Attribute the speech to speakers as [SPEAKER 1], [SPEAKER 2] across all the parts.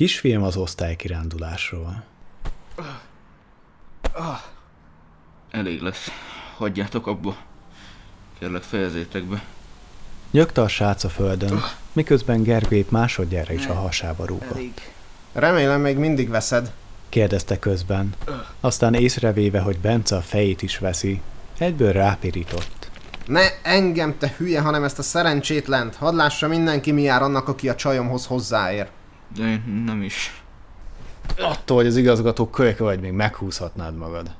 [SPEAKER 1] Kisfilm az osztálykirándulásról.
[SPEAKER 2] Elég lesz. Hagyjátok abba. Kérlek fejezétek be.
[SPEAKER 1] Nyögte a srác a földön, miközben Gergő épp másodjára is a hasába rúgott.
[SPEAKER 2] Elég.
[SPEAKER 3] Remélem még mindig veszed.
[SPEAKER 1] Kérdezte közben. Aztán észrevéve, hogy Bence a fejét is veszi, egyből rápirított.
[SPEAKER 3] Ne engem, te hülye, hanem ezt a szerencsétlent. Hadd lássa mindenki, mi jár annak, aki a csajomhoz hozzáér.
[SPEAKER 2] De én nem is.
[SPEAKER 1] Attól, hogy az igazgató kölyke vagy, még meghúzhatnád magad.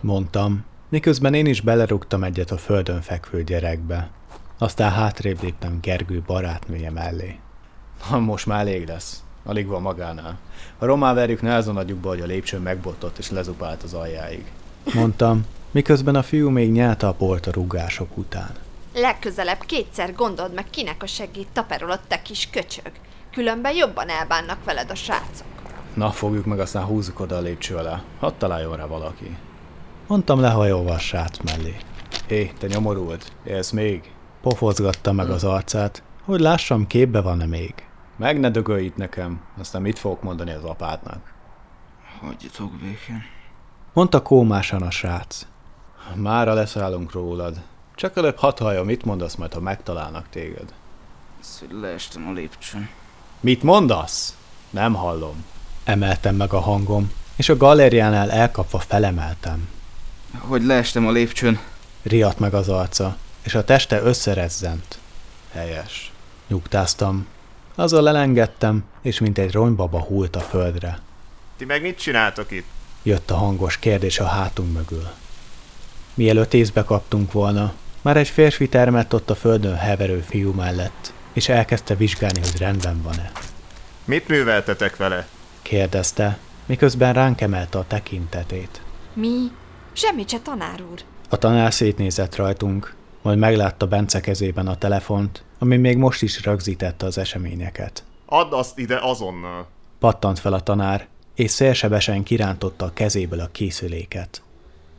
[SPEAKER 1] Mondtam, miközben én is belerúgtam egyet a földön fekvő gyerekbe. Aztán hátrébb léptem Gergő barátnője mellé. Ha most már elég lesz. Alig van magánál. Ha román verjük, ne azon adjuk be, hogy a lépcsőn megbottott és lezupált az aljáig. Mondtam, miközben a fiú még nyálta a port a rugások után.
[SPEAKER 4] Legközelebb kétszer gondold meg, kinek a segít taperolott te kis köcsög. Különben jobban elbánnak veled a srácok.
[SPEAKER 1] Na, fogjuk meg, aztán húzzuk oda a lépcső alá. Hadd találjon rá valaki. Mondtam lehajolva a srác mellé. Hé, te nyomorult, élsz még? Pofozgatta meg az arcát, hogy lássam, képbe van-e még. Meg ne dögölj itt nekem, aztán mit fogok mondani az apádnak?
[SPEAKER 2] Hagyjatok békén.
[SPEAKER 1] Mondta kómásan a srác. Mára leszállunk rólad. Csak előbb hadd halljam, mit mondasz majd, ha megtalálnak téged.
[SPEAKER 2] Ez, hogy leestem a lépcsőn.
[SPEAKER 1] Mit mondasz? Nem hallom. Emeltem meg a hangom, és a galériánál elkapva felemeltem.
[SPEAKER 2] Hogy leestem a lépcsőn.
[SPEAKER 1] Riadt meg az arca, és a teste összerezzent. Helyes. Nyugtáztam. Azzal lelengedtem, és mint egy ronybaba hult a földre.
[SPEAKER 5] Ti meg mit csináltok itt?
[SPEAKER 1] Jött a hangos kérdés a hátunk mögül. Mielőtt észbe kaptunk volna, már egy férfi termett ott a földön heverő fiú mellett, és elkezdte vizsgálni, hogy rendben van-e.
[SPEAKER 5] Mit műveltetek vele?
[SPEAKER 1] Kérdezte, miközben ránk emelte a tekintetét.
[SPEAKER 4] Mi? Semmit se, tanár úr.
[SPEAKER 1] A tanár szétnézett rajtunk, majd meglátta Bence kezében a telefont, ami még most is rögzítette az eseményeket.
[SPEAKER 5] Add azt ide azonnal.
[SPEAKER 1] Pattant fel a tanár, és szélsebesen kirántotta a kezéből a készüléket.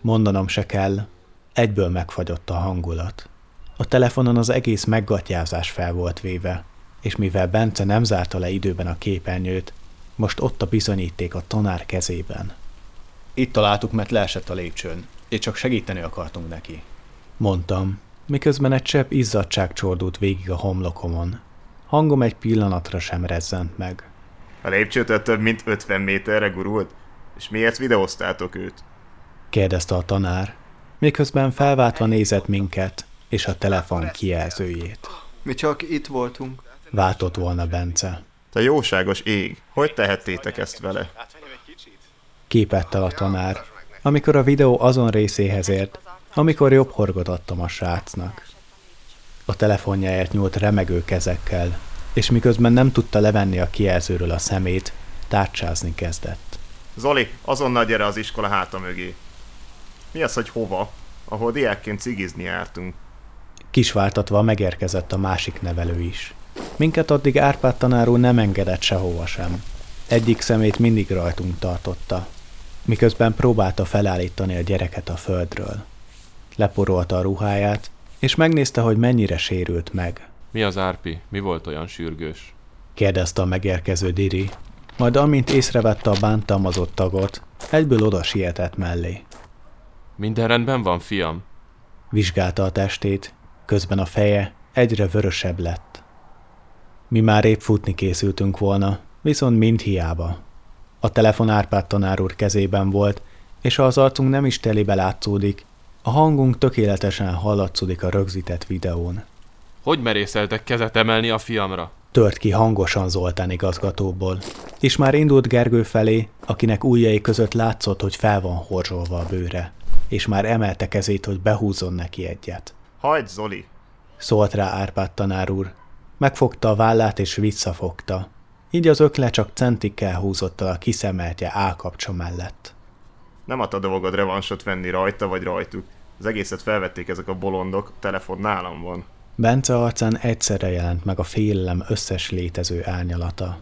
[SPEAKER 1] Mondanom se kell, egyből megfagyott a hangulat. A telefonon az egész meggatyázás fel volt véve, és mivel Bence nem zárta le időben a képernyőt, most ott a bizonyíték a tanár kezében. Itt találtuk, mert leesett a lépcsőn, és csak segíteni akartunk neki. Mondtam, miközben egy csepp izzadság csordult végig a homlokomon. Hangom egy pillanatra sem rezzent meg.
[SPEAKER 5] A lépcsőtől több mint 50 méterre gurult? És miért videóztátok őt?
[SPEAKER 1] kérdezte a tanár, miközben felváltva nézett minket és a telefon kijelzőjét.
[SPEAKER 6] Mi csak itt voltunk.
[SPEAKER 1] Váltott volna Bence.
[SPEAKER 5] Te jóságos ég, hogy tehettétek ezt vele?
[SPEAKER 1] Képette a tanár, amikor a videó azon részéhez ért, amikor jobb horgot adtam a srácnak. A telefonjáért nyúlt remegő kezekkel, és miközben nem tudta levenni a kijelzőről a szemét, tárcsázni kezdett.
[SPEAKER 5] Zoli, azonnal gyere az iskola háta mögé. Mi az, hogy hova? Ahol diákként cigizni jártunk.
[SPEAKER 1] Kisváltatva megérkezett a másik nevelő is. Minket addig Árpád tanár úr nem engedett sehova sem. Egyik szemét mindig rajtunk tartotta, miközben próbálta felállítani a gyereket a földről. Leporolta a ruháját, és megnézte, hogy mennyire sérült meg.
[SPEAKER 7] Mi az Árpi? Mi volt olyan sürgős?
[SPEAKER 1] kérdezte a megérkező Diri, majd amint észrevette a bántalmazott tagot, egyből oda sietett mellé.
[SPEAKER 7] Minden rendben van, fiam?
[SPEAKER 1] Vizsgálta a testét, közben a feje egyre vörösebb lett. Mi már épp futni készültünk volna, viszont mind hiába. A telefon Árpád tanár úr kezében volt, és ha az arcunk nem is telibe látszódik, a hangunk tökéletesen hallatszódik a rögzített videón.
[SPEAKER 7] Hogy merészeltek kezet emelni a fiamra?
[SPEAKER 1] Tört ki hangosan Zoltán igazgatóból, és már indult Gergő felé, akinek ujjai között látszott, hogy fel van horzsolva a bőre, és már emelte kezét, hogy behúzzon neki egyet.
[SPEAKER 5] Hagyd, Zoli!
[SPEAKER 1] Szólt rá Árpád tanár úr. Megfogta a vállát és visszafogta. Így az ökle csak centikkel húzott a kiszemeltje állkapcsa mellett.
[SPEAKER 5] Nem a dolgod revansot venni rajta vagy rajtuk. Az egészet felvették ezek a bolondok, a telefon nálam van.
[SPEAKER 1] Bence arcán egyszerre jelent meg a félelem összes létező árnyalata.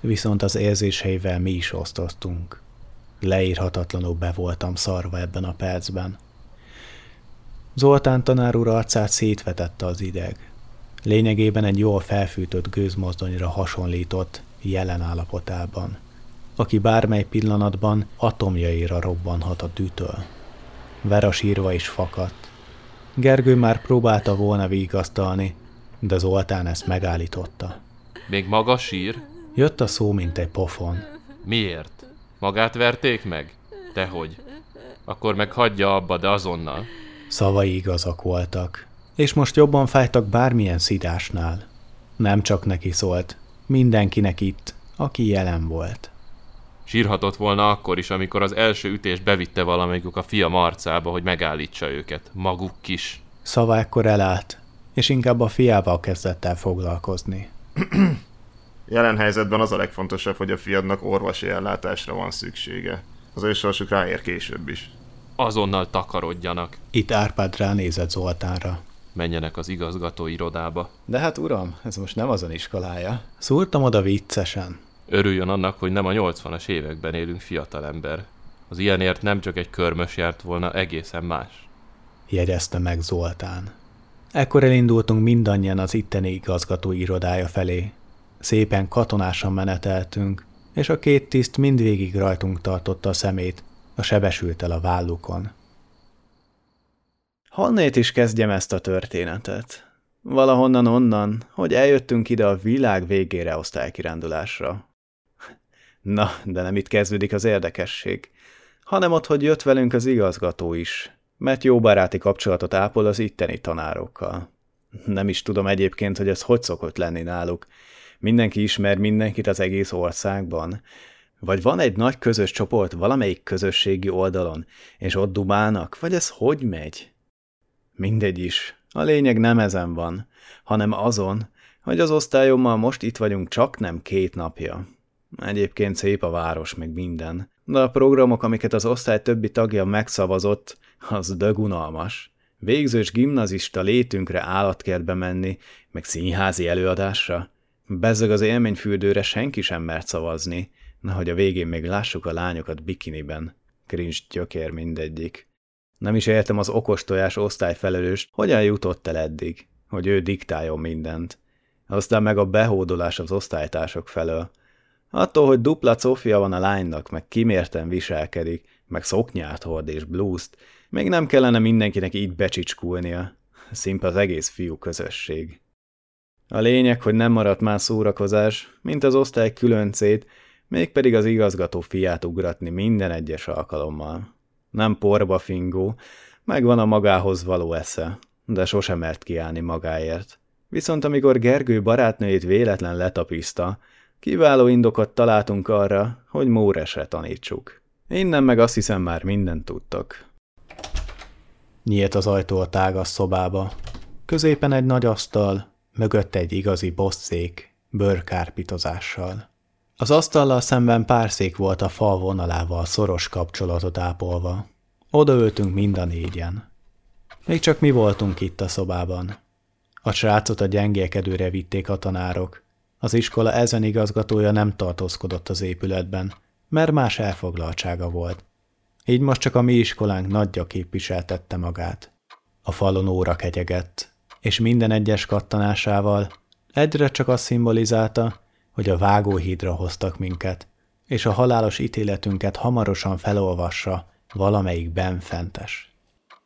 [SPEAKER 1] Viszont az érzéseivel mi is osztoztunk. Leírhatatlanul be voltam szarva ebben a percben. Zoltán tanár úr arcát szétvetette az ideg. Lényegében egy jól felfűtött gőzmozdonyra hasonlított, jelen állapotában, aki bármely pillanatban atomjaira robbanhat a tűtől. Vera sírva is fakadt. Gergő már próbálta volna vigasztalni, de Zoltán ezt megállította.
[SPEAKER 7] Még maga sír?
[SPEAKER 1] Jött a szó, mint egy pofon.
[SPEAKER 7] Miért? Magát verték meg? Tehogy. Akkor meg hagyja abba, de azonnal.
[SPEAKER 1] Szavai igazak voltak, és most jobban fájtak bármilyen szidásnál. Nem csak neki szólt, mindenkinek itt, aki jelen volt.
[SPEAKER 7] Sírhatott volna akkor is, amikor az első ütés bevitte valamelyikük a fia marcába, hogy megállítsa őket. Maguk kis.
[SPEAKER 1] Szava ekkor elállt, és inkább a fiával kezdett el foglalkozni.
[SPEAKER 5] Jelen helyzetben az a legfontosabb, hogy a fiadnak orvosi ellátásra van szüksége. Az ő sorsuk ráér később is.
[SPEAKER 7] Azonnal takarodjanak.
[SPEAKER 1] Itt Árpád ránézett Zoltánra.
[SPEAKER 7] Menjenek az igazgató irodába.
[SPEAKER 1] De hát uram, ez most nem azon iskolája. Szúrtam oda viccesen.
[SPEAKER 7] Örüljön annak, hogy nem a 80-as években élünk fiatalember. Az ilyenért nem csak egy körmös járt volna, egészen más.
[SPEAKER 1] Jegyezte meg Zoltán. Ekkor elindultunk mindannyian az itteni igazgató irodája felé. Szépen katonásan meneteltünk, és a két tiszt mindvégig rajtunk tartotta a szemét, a sebesült el a vállukon. Honnét is kezdjem ezt a történetet? Valahonnan onnan, hogy eljöttünk ide a világ végére osztálykirándulásra. Na, de nem itt kezdődik az érdekesség, hanem ott, hogy jött velünk az igazgató is, mert jó baráti kapcsolatot ápol az itteni tanárokkal. Nem is tudom egyébként, hogy ez hogy szokott lenni náluk. Mindenki ismer mindenkit az egész országban. Vagy van egy nagy közös csoport valamelyik közösségi oldalon, és ott dumálnak, vagy ez hogy megy? Mindegy is. A lényeg nem ezen van, hanem azon, hogy az osztályommal most itt vagyunk csak nem két napja. Egyébként szép a város, meg minden. De a programok, amiket az osztály többi tagja megszavazott, az dögunalmas. Végzős gimnazista létünkre állatkertbe menni, meg színházi előadásra. Bezzeg az élményfürdőre senki sem mert szavazni, na hogy a végén még lássuk a lányokat bikiniben. Cringe gyökér mindegyik. Nem is értem az okos tojás osztályfelelőst, hogyan jutott el eddig, hogy ő diktáljon mindent. Aztán meg a behódolás az osztálytársak felől. Attól, hogy dupla cofia van a lánynak, meg kimérten viselkedik, meg szoknyát hord és blúzt, még nem kellene mindenkinek így becsicskulnia. Szimpa az egész fiú közösség. A lényeg, hogy nem maradt már szórakozás, mint az osztály különcét, mégpedig az igazgató fiát ugratni minden egyes alkalommal. Nem porba fingó, megvan a magához való esze, de sosem mert kiállni magáért. Viszont amikor Gergő barátnőjét véletlen letapiszta, kiváló indokot találtunk arra, hogy Móresre tanítsuk. Innen meg azt hiszem már mindent tudtak. Nyílt az ajtó a tágas szobába. Középen egy nagy asztal, mögött egy igazi bosszék, bőrkárpitozással. Az asztallal szemben pár szék volt a fal vonalával szoros kapcsolatot ápolva. Odaöltünk mind a négyen. Még csak mi voltunk itt a szobában. A srácot a gyengélkedőre vitték a tanárok. Az iskola ezen igazgatója nem tartózkodott az épületben, mert más elfoglaltsága volt. Így most csak a mi iskolánk nagyja képviseltette magát. A falon óra kegyegett, és minden egyes kattanásával egyre csak azt szimbolizálta, hogy a vágóhídra hoztak minket, és a halálos ítéletünket hamarosan felolvassa valamelyik benfentes.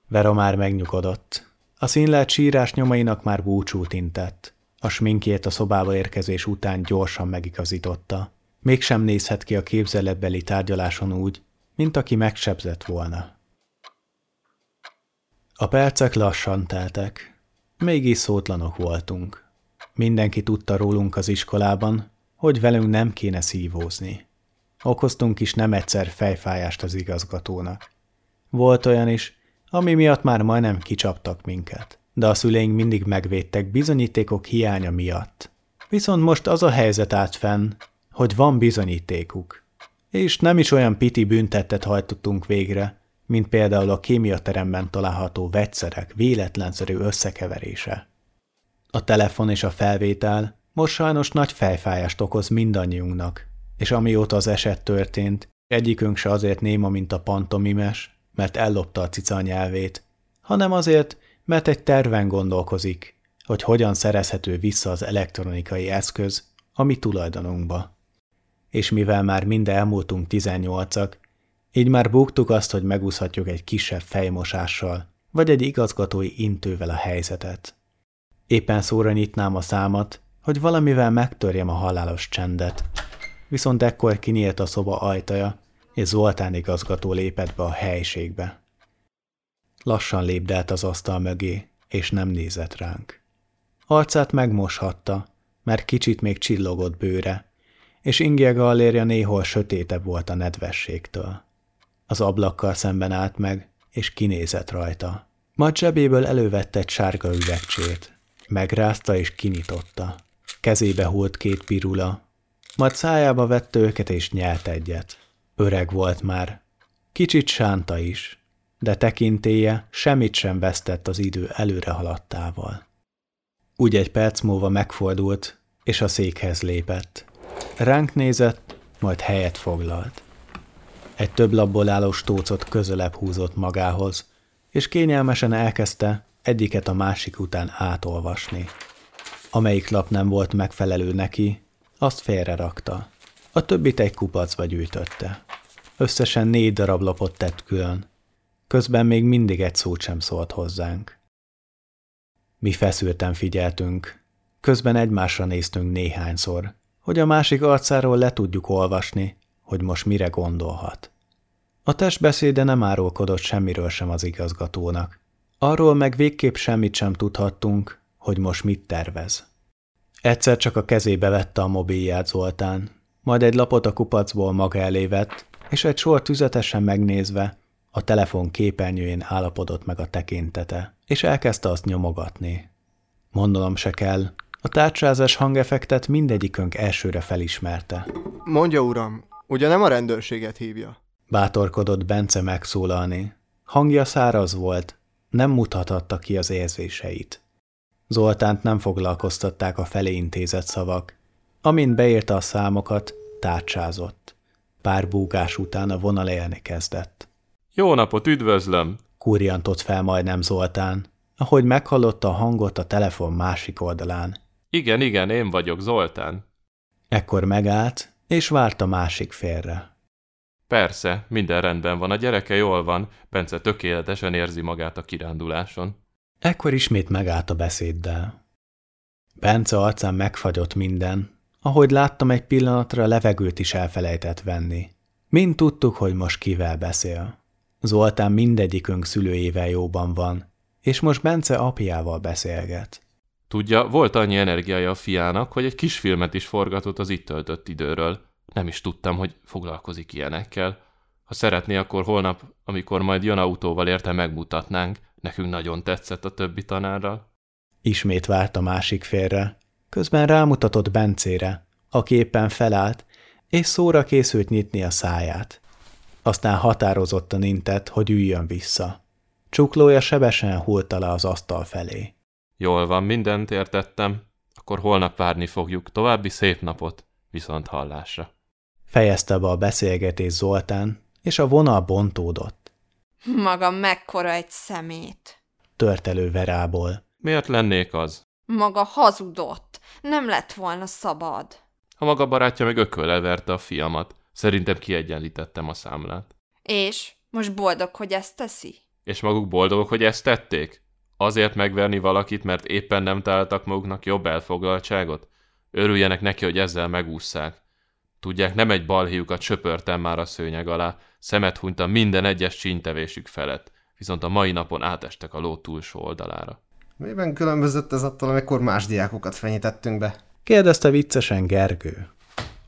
[SPEAKER 1] Vera már megnyugodott. A színlelt sírás nyomainak már búcsút intett. A sminkjét a szobába érkezés után gyorsan megigazította. Mégsem nézhet ki a képzeletbeli tárgyaláson úgy, mint aki megsebzett volna. A percek lassan teltek. Mégis szótlanok voltunk. Mindenki tudta rólunk az iskolában, hogy velünk nem kéne szívózni. Okoztunk is nem egyszer fejfájást az igazgatónak. Volt olyan is, ami miatt már majdnem kicsaptak minket, de a szüleink mindig megvédtek bizonyítékok hiánya miatt. Viszont most az a helyzet állt fenn, hogy van bizonyítékuk, és nem is olyan piti büntettet hajtottunk végre, mint például a kémiateremben található vegyszerek véletlenszerű összekeverése. A telefon és a felvétel most sajnos nagy fejfájást okoz mindannyiunknak, és amióta az eset történt, egyikünk se azért néma, mint a pantomimes, mert ellopta a cica nyelvét, hanem azért, mert egy terven gondolkozik, hogy hogyan szerezhető vissza az elektronikai eszköz a mi tulajdonunkba. és mivel már mind elmúltunk 18-ak, így már buktuk azt, hogy megúszhatjuk egy kisebb fejmosással, vagy egy igazgatói intővel a helyzetet. Éppen szóra nyitnám a számat, hogy valamivel megtörjem a halálos csendet. Viszont ekkor kinyílt a szoba ajtaja, és Zoltán igazgató lépett be a helységbe. Lassan lépdelt az asztal mögé, és nem nézett ránk. Arcát megmoshatta, mert kicsit még csillogott bőre, és ingye gallérja néhol sötétebb volt a nedvességtől. Az ablakkal szemben állt meg, és kinézett rajta. Majd zsebéből elővette egy sárga üvegcsét. Megrázta és kinyitotta. Kezébe hult két pirula, majd szájába vette őket és nyelt egyet. Öreg volt már. Kicsit sánta is, de tekintéje semmit sem vesztett az idő előre haladtával. Úgy egy perc múlva megfordult, és a székhez lépett. Ránk nézett, majd helyet foglalt. Egy több labból álló stócot közelebb húzott magához, és kényelmesen elkezdte egyiket a másik után átolvasni. Amelyik lap nem volt megfelelő neki, azt félre rakta. A többit egy kupacba gyűjtötte. Összesen négy darab lapot tett külön. Közben még mindig egy szót sem szólt hozzánk. Mi feszülten figyeltünk, közben egymásra néztünk néhányszor, hogy a másik arcáról le tudjuk olvasni, hogy most mire gondolhat. A testbeszéde nem árulkodott semmiről sem az igazgatónak. Arról meg végképp semmit sem tudhattunk, hogy most mit tervez. Egyszer csak a kezébe vette a mobilját Zoltán, majd egy lapot a kupacból maga elé vett, és egy sor tüzetesen megnézve a telefon képernyőjén állapodott meg a tekintete, és elkezdte azt nyomogatni. Mondanom se kell, a tárcsázás hangeffektet mindegyikünk elsőre felismerte.
[SPEAKER 6] Mondja, uram, ugye nem a rendőrséget hívja?
[SPEAKER 1] Bátorkodott Bence megszólalni. Hangja száraz volt, nem mutathatta ki az érzéseit. Zoltánt nem foglalkoztatták a felé intézett szavak. Amint beírta a számokat, tárcsázott. Pár búgás után a vonal élni kezdett.
[SPEAKER 7] Jó napot, üdvözlöm!
[SPEAKER 1] Kurjantott fel majdnem Zoltán, ahogy meghallotta a hangot a telefon másik oldalán.
[SPEAKER 7] Igen, igen, én vagyok, Zoltán.
[SPEAKER 1] Ekkor megállt, és várt a másik félre.
[SPEAKER 7] Persze, minden rendben van, a gyereke jól van, Bence tökéletesen érzi magát a kiránduláson.
[SPEAKER 1] Ekkor ismét megállt a beszéddel. Bence arcán megfagyott minden, ahogy láttam egy pillanatra levegőt is elfelejtett venni. Mind tudtuk, hogy most kivel beszél. Zoltán mindegyikünk szülőjével jóban van, és most Bence apjával beszélget.
[SPEAKER 7] Tudja, volt annyi energiája a fiának, hogy egy kis filmet is forgatott az itt töltött időről. Nem is tudtam, hogy foglalkozik ilyenekkel. Ha szeretné, akkor holnap, amikor majd jön autóval érte, megmutatnánk. Nekünk nagyon tetszett a többi tanárral.
[SPEAKER 1] Ismét várt a másik félre. Közben rámutatott Bencére, aki éppen felállt, és szóra készült nyitni a száját. Aztán határozottan intett, hogy üljön vissza. Csuklója sebesen hulta le az asztal felé.
[SPEAKER 7] Jól van, mindent értettem. Akkor holnap várni fogjuk. További szép napot, viszont hallásra.
[SPEAKER 1] Fejezte be a beszélgetés Zoltán, és a vonal bontódott.
[SPEAKER 4] Maga mekkora egy szemét.
[SPEAKER 1] Tört elő Verából.
[SPEAKER 7] Miért lennék az?
[SPEAKER 4] Maga hazudott. Nem lett volna szabad.
[SPEAKER 7] A maga barátja meg ököllel verte a fiamat. Szerintem kiegyenlítettem a számlát.
[SPEAKER 4] És most boldog, hogy ezt teszi?
[SPEAKER 7] És maguk boldogok, hogy ezt tették? Azért megverni valakit, mert éppen nem találtak maguknak jobb elfoglaltságot? Örüljenek neki, hogy ezzel megússzák. Tudják, nem egy balhiukat söpörtem már a szőnyeg alá, szemet hunytam minden egyes csíntevésük felett, viszont a mai napon átestek a ló túlsó oldalára.
[SPEAKER 3] Miben különbözött ez attól, amikor más diákokat fenyítettünk be?
[SPEAKER 1] Kérdezte viccesen Gergő.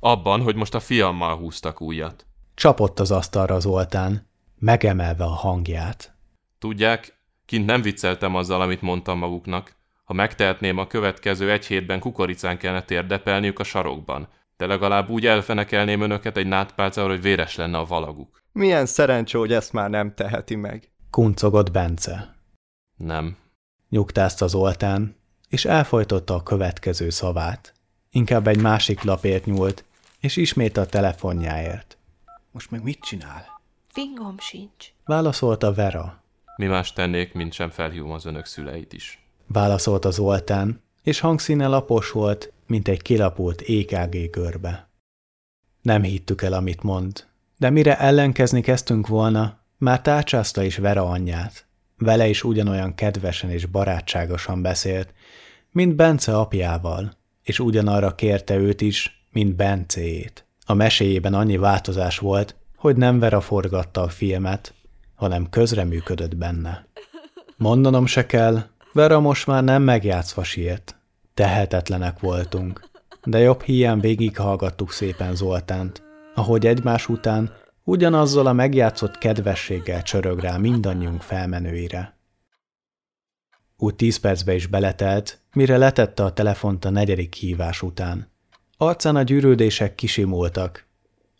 [SPEAKER 7] Abban, hogy most a fiammal húztak újat.
[SPEAKER 1] Csapott az asztalra Zoltán, megemelve a hangját.
[SPEAKER 7] Tudják, kint nem vicceltem azzal, amit mondtam maguknak. Ha megtehetném, a következő egy hétben kukoricán kellene térdepelniük a sarokban, de legalább úgy elfenekelném önöket egy nátpálcával, hogy véres lenne a valaguk.
[SPEAKER 6] Milyen szerencsé, hogy ezt már nem teheti meg.
[SPEAKER 1] Kuncogott Bence.
[SPEAKER 7] Nem.
[SPEAKER 1] Nyugtázta Zoltán, és elfolytotta a következő szavát. Inkább egy másik lapért nyúlt, és ismét a telefonjáért.
[SPEAKER 2] Most meg mit csinál?
[SPEAKER 4] Fingom sincs.
[SPEAKER 1] Válaszolta Vera.
[SPEAKER 7] Mi más tennék, mint sem felhívom az önök szüleit is.
[SPEAKER 1] Válaszolta Zoltán, és hangszíne lapos volt, mint egy kilapult EKG görbe. Nem hittük el, amit mond. De mire ellenkezni kezdtünk volna, már tárcsázta is Vera anyját. Vele is ugyanolyan kedvesen és barátságosan beszélt, mint Bence apjával, és ugyanarra kérte őt is, mint Bencéjét. A meséjében annyi változás volt, hogy nem Vera forgatta a filmet, hanem közreműködött benne. Mondanom se kell, Vera most már nem megjátszva sírt. Tehetetlenek voltunk, de jobb hiány végighallgattuk szépen Zoltánt, ahogy egymás után ugyanazzal a megjátszott kedvességgel csörög rá mindannyiunk felmenőire. Úgy tíz percbe is beletelt, mire letette a telefont a negyedik hívás után. Arcán a gyűrődések kisimultak,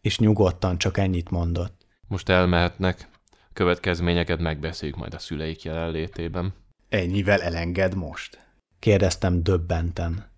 [SPEAKER 1] és nyugodtan csak ennyit mondott.
[SPEAKER 7] Most elmehetnek. Következményeket megbeszéljük majd a szüleik jelenlétében.
[SPEAKER 2] Ennyivel elenged most?
[SPEAKER 1] Kérdeztem döbbenten.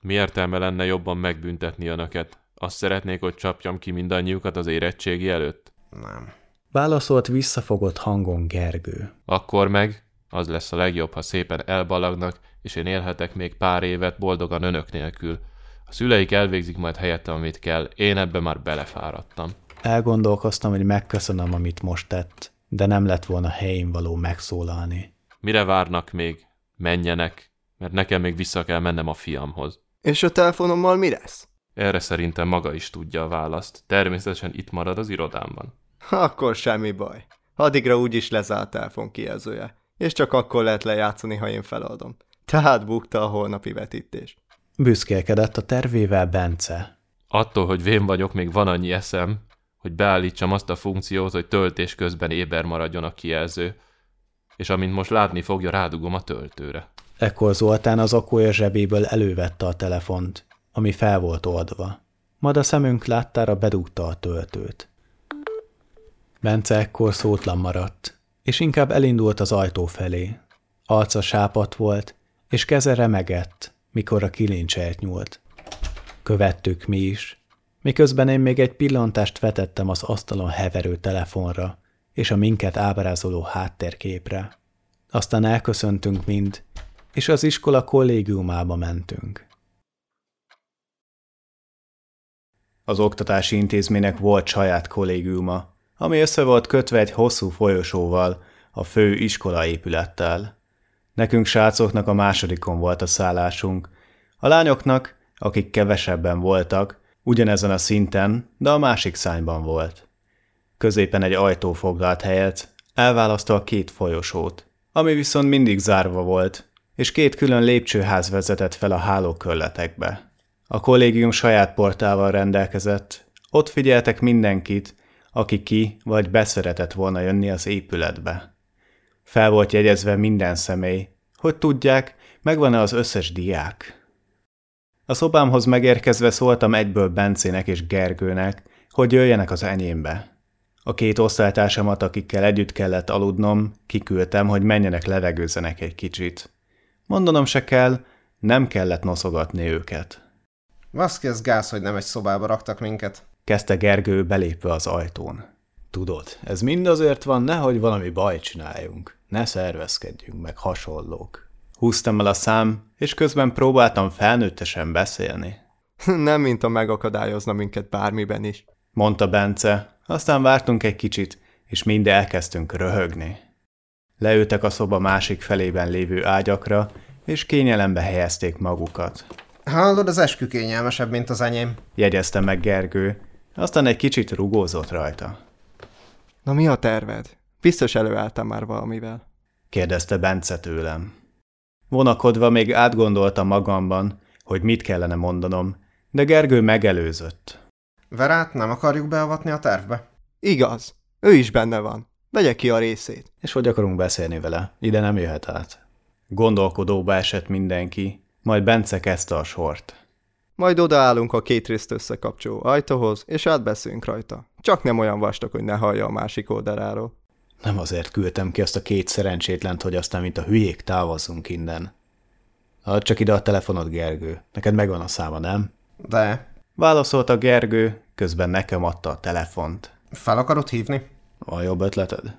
[SPEAKER 7] Mi értelme lenne jobban megbüntetni önöket? Azt szeretnék, hogy csapjam ki mindannyiukat az érettségi előtt?
[SPEAKER 3] Nem.
[SPEAKER 1] Válaszolt visszafogott hangon Gergő.
[SPEAKER 7] Akkor meg az lesz a legjobb, ha szépen elbalagnak, és én élhetek még pár évet boldogan önök nélkül. A szüleik elvégzik majd helyettem, amit kell, én ebbe már belefáradtam.
[SPEAKER 1] Elgondolkoztam, hogy megköszönöm, amit most tett, de nem lett volna helyén való megszólalni.
[SPEAKER 7] Mire várnak még? Menjenek, mert nekem még vissza kell mennem a fiamhoz.
[SPEAKER 6] És a telefonommal mi lesz?
[SPEAKER 7] Erre szerintem maga is tudja a választ. Természetesen itt marad az irodámban.
[SPEAKER 6] Akkor semmi baj. Addigra úgyis lezárt telefon kijelzője, és csak akkor lehet lejátszani, ha én feladom. Tehát bukta a holnapi vetítés.
[SPEAKER 1] Büszkélkedett a tervével Bence.
[SPEAKER 7] Attól, hogy vén vagyok, még van annyi eszem, hogy beállítsam azt a funkciót, hogy töltés közben éber maradjon a kijelző, és amint most látni fogja, rádugom a töltőre.
[SPEAKER 1] Ekkor Zoltán az akója zsebéből elővette a telefont, ami fel volt oldva. Majd a szemünk láttára bedugta a töltőt. Bence ekkor szótlan maradt, és inkább elindult az ajtó felé. Arca sápat volt, és keze remegett, mikor a kilincselt nyúlt. Követtük mi is, miközben én még egy pillantást vetettem az asztalon heverő telefonra és a minket ábrázoló háttérképre. Aztán elköszöntünk mind, és az iskola kollégiumába mentünk. Az oktatási intézménynek volt saját kollégiuma, ami össze volt kötve egy hosszú folyosóval, a fő iskolaépülettel. Nekünk srácoknak a másodikon volt a szállásunk, a lányoknak, akik kevesebben voltak, ugyanezen a szinten, de a másik szányban volt. Középen egy ajtó foglalt helyet, elválasztva a két folyosót, ami viszont mindig zárva volt, és két külön lépcsőház vezetett fel a hálókörletekbe. A kollégium saját portával rendelkezett, ott figyeltek mindenkit, aki ki vagy beszeretett volna jönni az épületbe. Fel volt jegyezve minden személy, hogy tudják, megvan-e az összes diák. A szobámhoz megérkezve szóltam egyből Bencének és Gergőnek, hogy jöjjenek az enyémbe. A két osztálytársamat, akikkel együtt kellett aludnom, kiküldtem, hogy menjenek levegőzenek egy kicsit. Mondanom se kell, nem kellett noszogatni őket.
[SPEAKER 3] Vaszkez gáz, hogy nem egy szobába raktak minket.
[SPEAKER 1] Kezdte Gergő belépve az ajtón. Tudod, ez mind azért van, nehogy valami baj csináljunk. Ne szervezkedjünk meg hasonlók. Húztam el a szám, és közben próbáltam felnőttesen beszélni.
[SPEAKER 6] Nem, mint a megakadályozna minket bármiben is.
[SPEAKER 1] Mondta Bence, aztán vártunk egy kicsit, és mind elkezdtünk röhögni. Leültek a szoba másik felében lévő ágyakra, és kényelembe helyezték magukat.
[SPEAKER 3] Hallod, az eskü kényelmesebb, mint az enyém.
[SPEAKER 1] Jegyezte meg Gergő, aztán egy kicsit rugózott rajta.
[SPEAKER 6] Na mi a terved? Biztos előálltam már valamivel.
[SPEAKER 1] Kérdezte Bence tőlem. Vonakodva még átgondoltam magamban, hogy mit kellene mondanom, de Gergő megelőzött.
[SPEAKER 3] Verát nem akarjuk beavatni a tervbe?
[SPEAKER 6] Igaz. Ő is benne van. Vegye ki a részét.
[SPEAKER 1] És hogy akarunk beszélni vele? Ide nem jöhet át. Gondolkodóba esett mindenki, majd Bence kezdte a sort.
[SPEAKER 6] Majd odaállunk a két részt összekapcsoló ajtóhoz, és átbeszélünk rajta. Csak nem olyan vastag, hogy ne hallja a másik oldaláról.
[SPEAKER 1] Nem azért küldtem ki azt a két szerencsétlent, hogy aztán mint a hülyék távozzunk innen. Add csak ide a telefonod, Gergő. Neked megvan a száma, nem?
[SPEAKER 3] De
[SPEAKER 1] Válaszolta Gergő, közben nekem adta a telefont.
[SPEAKER 3] fel akarod hívni?
[SPEAKER 1] Van jobb ötleted?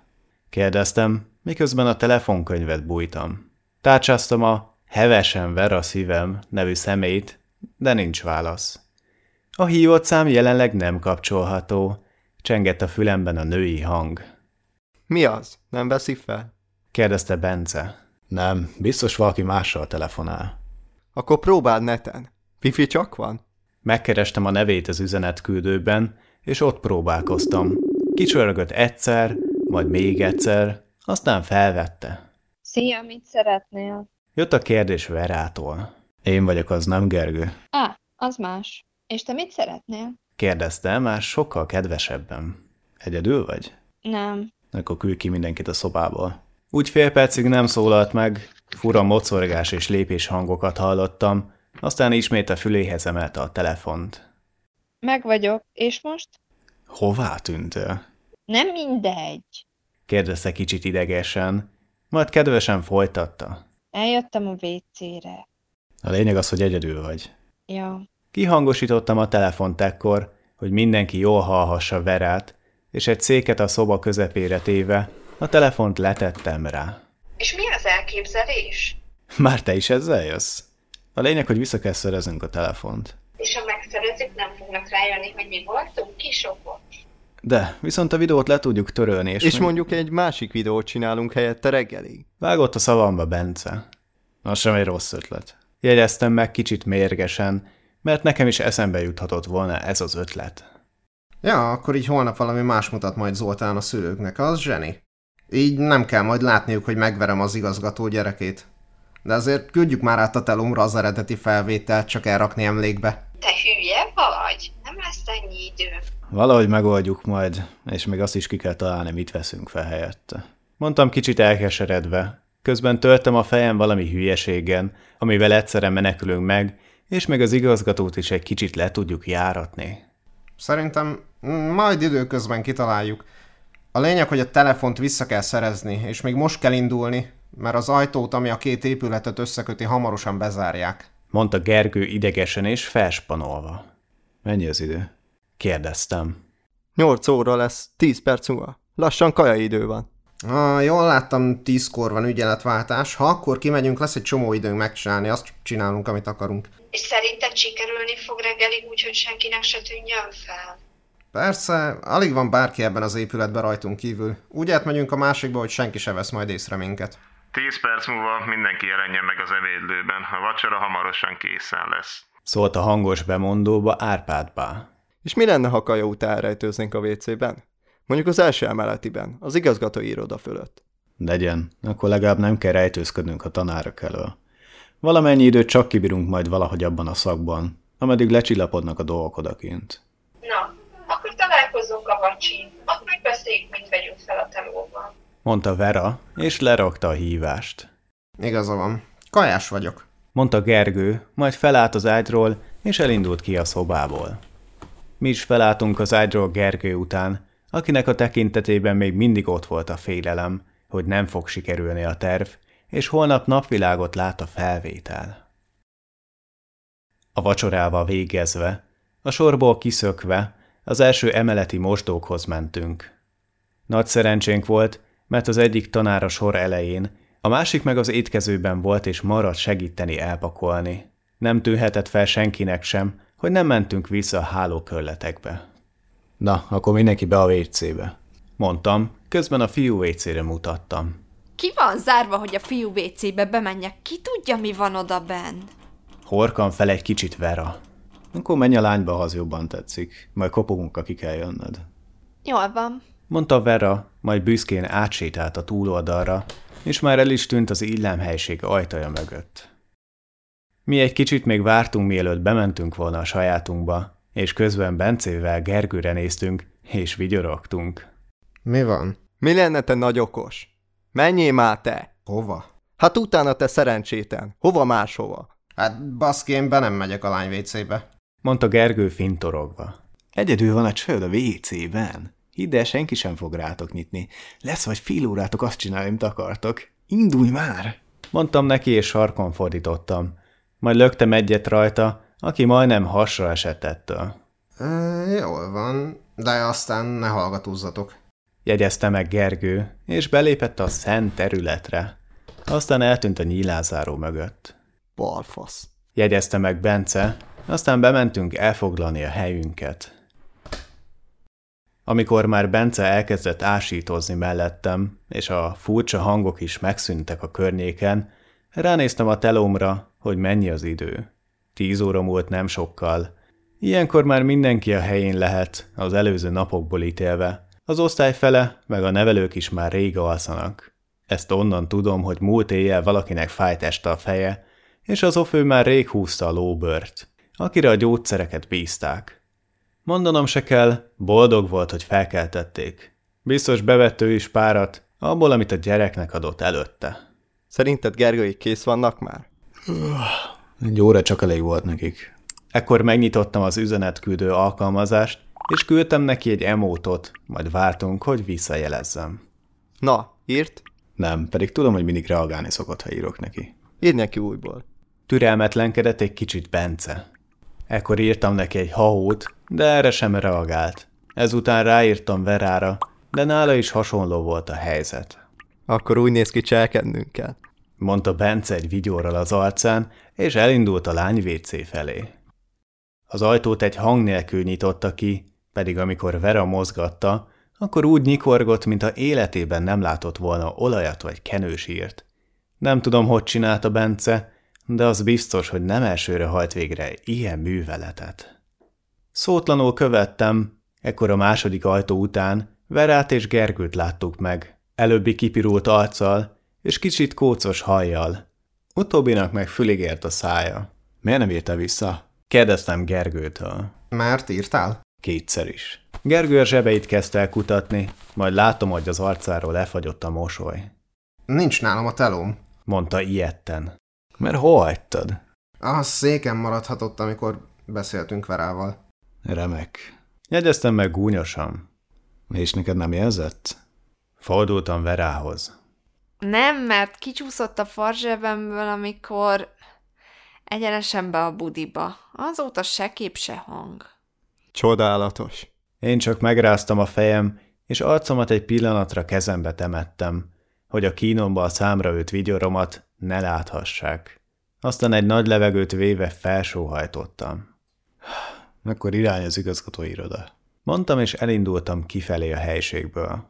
[SPEAKER 1] Kérdeztem, miközben a telefonkönyvet bújtam. Tárcsáztam a Hevesen ver a szívem nevű szemét, de nincs válasz. A hívott szám jelenleg nem kapcsolható. Csengett a fülemben a női hang.
[SPEAKER 6] Mi az? Nem veszi fel?
[SPEAKER 1] Kérdezte Bence. Nem, biztos valaki mással telefonál.
[SPEAKER 6] Akkor próbáld neten. Wifi csak van?
[SPEAKER 1] Megkerestem a nevét az üzenetküldőben, és ott próbálkoztam. Kicsörgött egyszer, majd még egyszer, aztán felvette.
[SPEAKER 8] Szia, mit szeretnél?
[SPEAKER 1] Jött a kérdés Verától. Én vagyok az, nem Gergő?
[SPEAKER 8] Á, az más. És te mit szeretnél?
[SPEAKER 1] Kérdezte, már sokkal kedvesebben. Egyedül vagy?
[SPEAKER 8] Nem.
[SPEAKER 1] Akkor küld ki mindenkit a szobából. Úgy fél percig nem szólalt meg, fura mocorgás és lépés hangokat hallottam, aztán ismét a füléhez emelte a telefont.
[SPEAKER 8] Meg vagyok. És most?
[SPEAKER 1] Hová tűntél?
[SPEAKER 8] Nem mindegy.
[SPEAKER 1] kérdezte kicsit idegesen, majd kedvesen folytatta.
[SPEAKER 8] Eljöttem a WC-re.
[SPEAKER 1] A lényeg az, hogy egyedül vagy.
[SPEAKER 8] Ja.
[SPEAKER 1] Kihangosítottam a telefont ekkor, hogy mindenki jól hallhassa Verát, és egy széket a szoba közepére téve, a telefont letettem rá.
[SPEAKER 9] És mi az elképzelés?
[SPEAKER 1] Már te is ezzel jössz? A lényeg, hogy vissza kell szereznünk a telefont.
[SPEAKER 9] És ha megszerezzük, nem fognak rájönni, hogy mi voltunk kisokok.
[SPEAKER 1] De, viszont a videót le tudjuk törölni, és,
[SPEAKER 6] És mondjuk egy másik videót csinálunk helyette reggelig.
[SPEAKER 1] Vágott a szavamba Bence. Az sem egy rossz ötlet. Jegyeztem meg kicsit mérgesen, mert nekem is eszembe juthatott volna ez az ötlet.
[SPEAKER 3] Ja, akkor így holnap valami más mutat majd Zoltán a szülőknek, az zseni. Így nem kell majd látniuk, hogy megverem az igazgató gyerekét. De azért küldjük már át a telomra az eredeti felvételt, csak elrakni emlékbe.
[SPEAKER 9] Te hülye vagy? Nem lesz ennyi idő.
[SPEAKER 1] Valahogy megoldjuk majd, és még azt is ki kell találni, mit veszünk fel helyette. Mondtam kicsit elkeseredve. Közben töltem a fejem valami hülyeségen, amivel egyszerre menekülünk meg, és még az igazgatót is egy kicsit le tudjuk járatni.
[SPEAKER 3] Szerintem majd időközben kitaláljuk. A lényeg, hogy a telefont vissza kell szerezni, és még most kell indulni, mert az ajtót, ami a két épületet összeköti, hamarosan bezárják.
[SPEAKER 1] Mondta Gergő idegesen és felspanolva. Mennyi az idő? Kérdeztem.
[SPEAKER 6] 8 óra lesz, 10 perc múlva. Lassan kaja idő van.
[SPEAKER 3] Ah, jól láttam, tízkor van ügyeletváltás. Ha akkor kimegyünk, lesz egy csomó időnk megcsinálni, azt csinálunk, amit akarunk.
[SPEAKER 9] És szerinted sikerülni fog reggelig úgy, hogy senkinek se tűnjön fel?
[SPEAKER 3] Persze, alig van bárki ebben az épületben rajtunk kívül. Úgy átmegyünk a másikba, hogy senki se vesz majd észre minket.
[SPEAKER 5] 10 perc múlva mindenki jelenjen meg az evédlőben. A vacsora hamarosan készen lesz.
[SPEAKER 1] Szólt a hangos bemondóba Árpádbá.
[SPEAKER 6] És mi lenne, ha kaja után elrejtőznénk a WC-ben? Mondjuk az első emeletiben, az igazgatói iroda fölött.
[SPEAKER 1] Legyen, akkor legalább nem kell rejtőzködnünk a tanárok elől. Valamennyi időt csak kibírunk majd valahogy abban a szakban, ameddig lecsillapodnak a dolgok odakint.
[SPEAKER 9] Na, akkor találkozzunk a vacsin. Ott megbeszéljük, mit vegyünk fel a telóban.
[SPEAKER 1] Mondta Vera, és lerakta a hívást.
[SPEAKER 3] Igaza van. Kajás vagyok.
[SPEAKER 1] Mondta Gergő, majd felállt az ágyról, és elindult ki a szobából. Mi is felálltunk az ágyról Gergő után, akinek a tekintetében még mindig ott volt a félelem, hogy nem fog sikerülni a terv, és holnap napvilágot lát a felvétel. A vacsorával végezve, a sorból kiszökve, az első emeleti mosdókhoz mentünk. Nagy szerencsénk volt, mert az egyik tanár a sor elején, a másik meg az étkezőben volt és maradt segíteni elpakolni. Nem tűnhetett fel senkinek sem, hogy nem mentünk vissza a hálókörletekbe. Na, akkor mindenki be a WC-be. Mondtam, közben a fiú WC-re mutattam.
[SPEAKER 4] Ki van zárva, hogy a fiú WC-be bemenjek? Ki tudja, mi van oda benn?
[SPEAKER 1] Horkan fel egy kicsit Vera. Akkor menj a lányba, ha az jobban tetszik. Majd kopogunk, aki kell jönnöd.
[SPEAKER 4] Jól van.
[SPEAKER 1] Mondta Vera, majd büszkén átsétált a túloldalra, és már el is tűnt az illemhelység ajtaja mögött. Mi egy kicsit még vártunk, mielőtt bementünk volna a sajátunkba, és közben Bencével Gergőre néztünk, és vigyorogtunk.
[SPEAKER 3] Mi van?
[SPEAKER 6] Mi lenne te nagy okos? Menjél már te!
[SPEAKER 3] Hova?
[SPEAKER 6] Hát utána te szerencsétlen. Hova máshova?
[SPEAKER 3] Hát baszki, én be nem megyek a lány WC-be.
[SPEAKER 1] Mondta Gergő fintorogva. Egyedül van a csőd a WC-ben. Hidd el, senki sem fog rátok nyitni. Lesz vagy fél órátok azt csinálni, amit akartok. Indulj már! Mondtam neki, és sarkon fordítottam. Majd löktem egyet rajta, aki majdnem hasra esett ettől.
[SPEAKER 3] E, jól van, de aztán ne hallgatózzatok.
[SPEAKER 1] Jegyezte meg Gergő, és belépett a szent területre. Aztán eltűnt a nyílázáró mögött.
[SPEAKER 6] Balfasz.
[SPEAKER 1] Jegyezte meg Bence, aztán bementünk elfoglalni a helyünket. Amikor már Bence elkezdett ásítozni mellettem, és a furcsa hangok is megszűntek a környéken, ránéztem a telómra, hogy mennyi az idő. Tíz óra múlt nem sokkal. Ilyenkor már mindenki a helyén lehet, az előző napokból ítélve. Az osztály fele, meg a nevelők is már rég alszanak. Ezt onnan tudom, hogy múlt éjjel valakinek fájt este a feje, és az ofő már rég húzta a lóbört, akire a gyógyszereket bízták. Mondanom se kell, boldog volt, hogy felkeltették. Biztos bevett ő is párat, abból, amit a gyereknek adott előtte.
[SPEAKER 6] Szerinted Gergőik kész vannak már?
[SPEAKER 1] Egy óra csak elég volt nekik. Ekkor megnyitottam az üzenetküldő alkalmazást, és küldtem neki egy emótot, majd vártunk, hogy visszajelezzem.
[SPEAKER 6] Na, írt?
[SPEAKER 1] Nem, pedig tudom, hogy mindig reagálni szokott, ha írok neki.
[SPEAKER 6] Írj neki újból.
[SPEAKER 1] Türelmetlenkedett egy kicsit Bence. Ekkor írtam neki egy haót, de erre sem reagált. Ezután ráírtam Verára, de nála is hasonló volt a helyzet.
[SPEAKER 6] Akkor úgy néz ki, cselkednünk kell.
[SPEAKER 1] Mondta Bence egy vigyorral az arcán, és elindult a lány WC felé. Az ajtót egy hang nélkül nyitotta ki, pedig amikor Vera mozgatta, akkor úgy nyikorgott, mintha életében nem látott volna olajat vagy kenősírt. Nem tudom, hogy csinálta Bence, de az biztos, hogy nem elsőre hajt végre ilyen műveletet. Szótlanul követtem, ekkor a második ajtó után Verát és Gergőt láttuk meg, előbbi kipirult arccal és kicsit kócos hajjal. Utóbbinak meg fülig ért a szája. Miért nem írta vissza? Kérdeztem Gergőtől.
[SPEAKER 3] Mert írtál?
[SPEAKER 1] Kétszer is. Gergő a zsebeit kezdte el kutatni, majd látom, hogy az arcáról lefagyott a mosoly.
[SPEAKER 3] Nincs nálam a telóm.
[SPEAKER 1] Mondta ilyetten. Mert hol hagytad?
[SPEAKER 3] A széken maradhatott, amikor beszéltünk Verával.
[SPEAKER 1] Remek. Jegyeztem meg gúnyosan. És neked nem jelzett? Fordultam Verához.
[SPEAKER 4] Nem, mert kicsúszott a farzsebemből, amikor egyenesen be a budiba. Azóta se kép, se hang.
[SPEAKER 6] Csodálatos.
[SPEAKER 1] Én csak megráztam a fejem, és arcomat egy pillanatra kezembe temettem, hogy a kínomba a számra őt vigyoromat ne láthassák. Aztán egy nagy levegőt véve felsóhajtottam. Akkor irány az igazgatóiroda. Mondtam, és elindultam kifelé a helységből.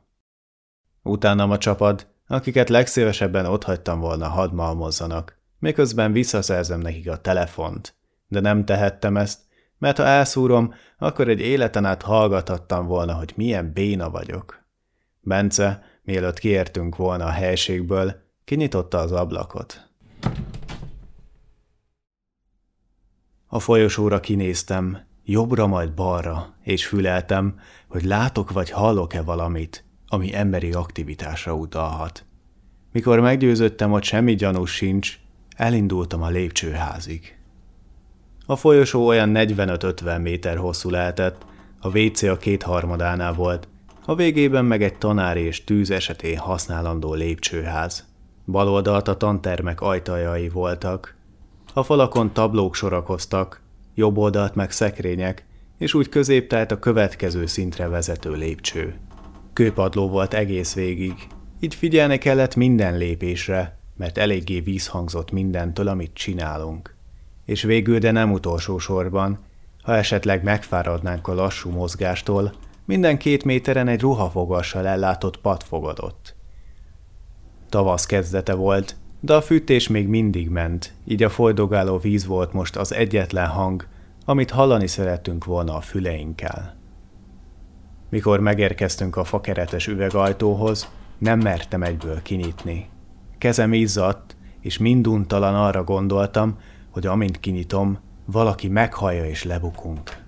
[SPEAKER 1] Utánam a csapad, akiket legszívesebben otthagytam volna hadd malmozzanak, miközben visszaszerzem nekik a telefont, de nem tehettem ezt, mert ha elszúrom, akkor egy életen át hallgathattam volna, hogy milyen béna vagyok. Bence, mielőtt kiértünk volna a helységből, kinyitotta az ablakot. A folyosóra kinéztem, jobbra majd balra, és füleltem, hogy látok vagy hallok-e valamit, ami emberi aktivitásra utalhat. Mikor meggyőződtem, hogy semmi gyanús sincs, elindultam a lépcsőházig. A folyosó olyan 45-50 méter hosszú lehetett, a WC a kétharmadánál volt, a végében meg egy tanár és tűz esetén használandó lépcsőház. Bal oldalt a tantermek ajtajai voltak. A falakon tablók sorakoztak, jobb oldalt meg szekrények, és úgy középtált a következő szintre vezető lépcső. Kőpadló volt egész végig, így figyelni kellett minden lépésre, mert eléggé vízhangzott mindentől, amit csinálunk. És végül, de nem utolsó sorban, ha esetleg megfáradnánk a lassú mozgástól, minden két méteren egy ruhafogassal ellátott pad fogadott. Tavasz kezdete volt, de a fűtés még mindig ment, így a folydogáló víz volt most az egyetlen hang, amit hallani szerettünk volna a füleinkkel. Mikor megérkeztünk a fakeretes üvegajtóhoz, nem mertem egyből kinyitni. Kezem izzadt, és minduntalan arra gondoltam, hogy amint kinyitom, valaki meghallja és lebukunk.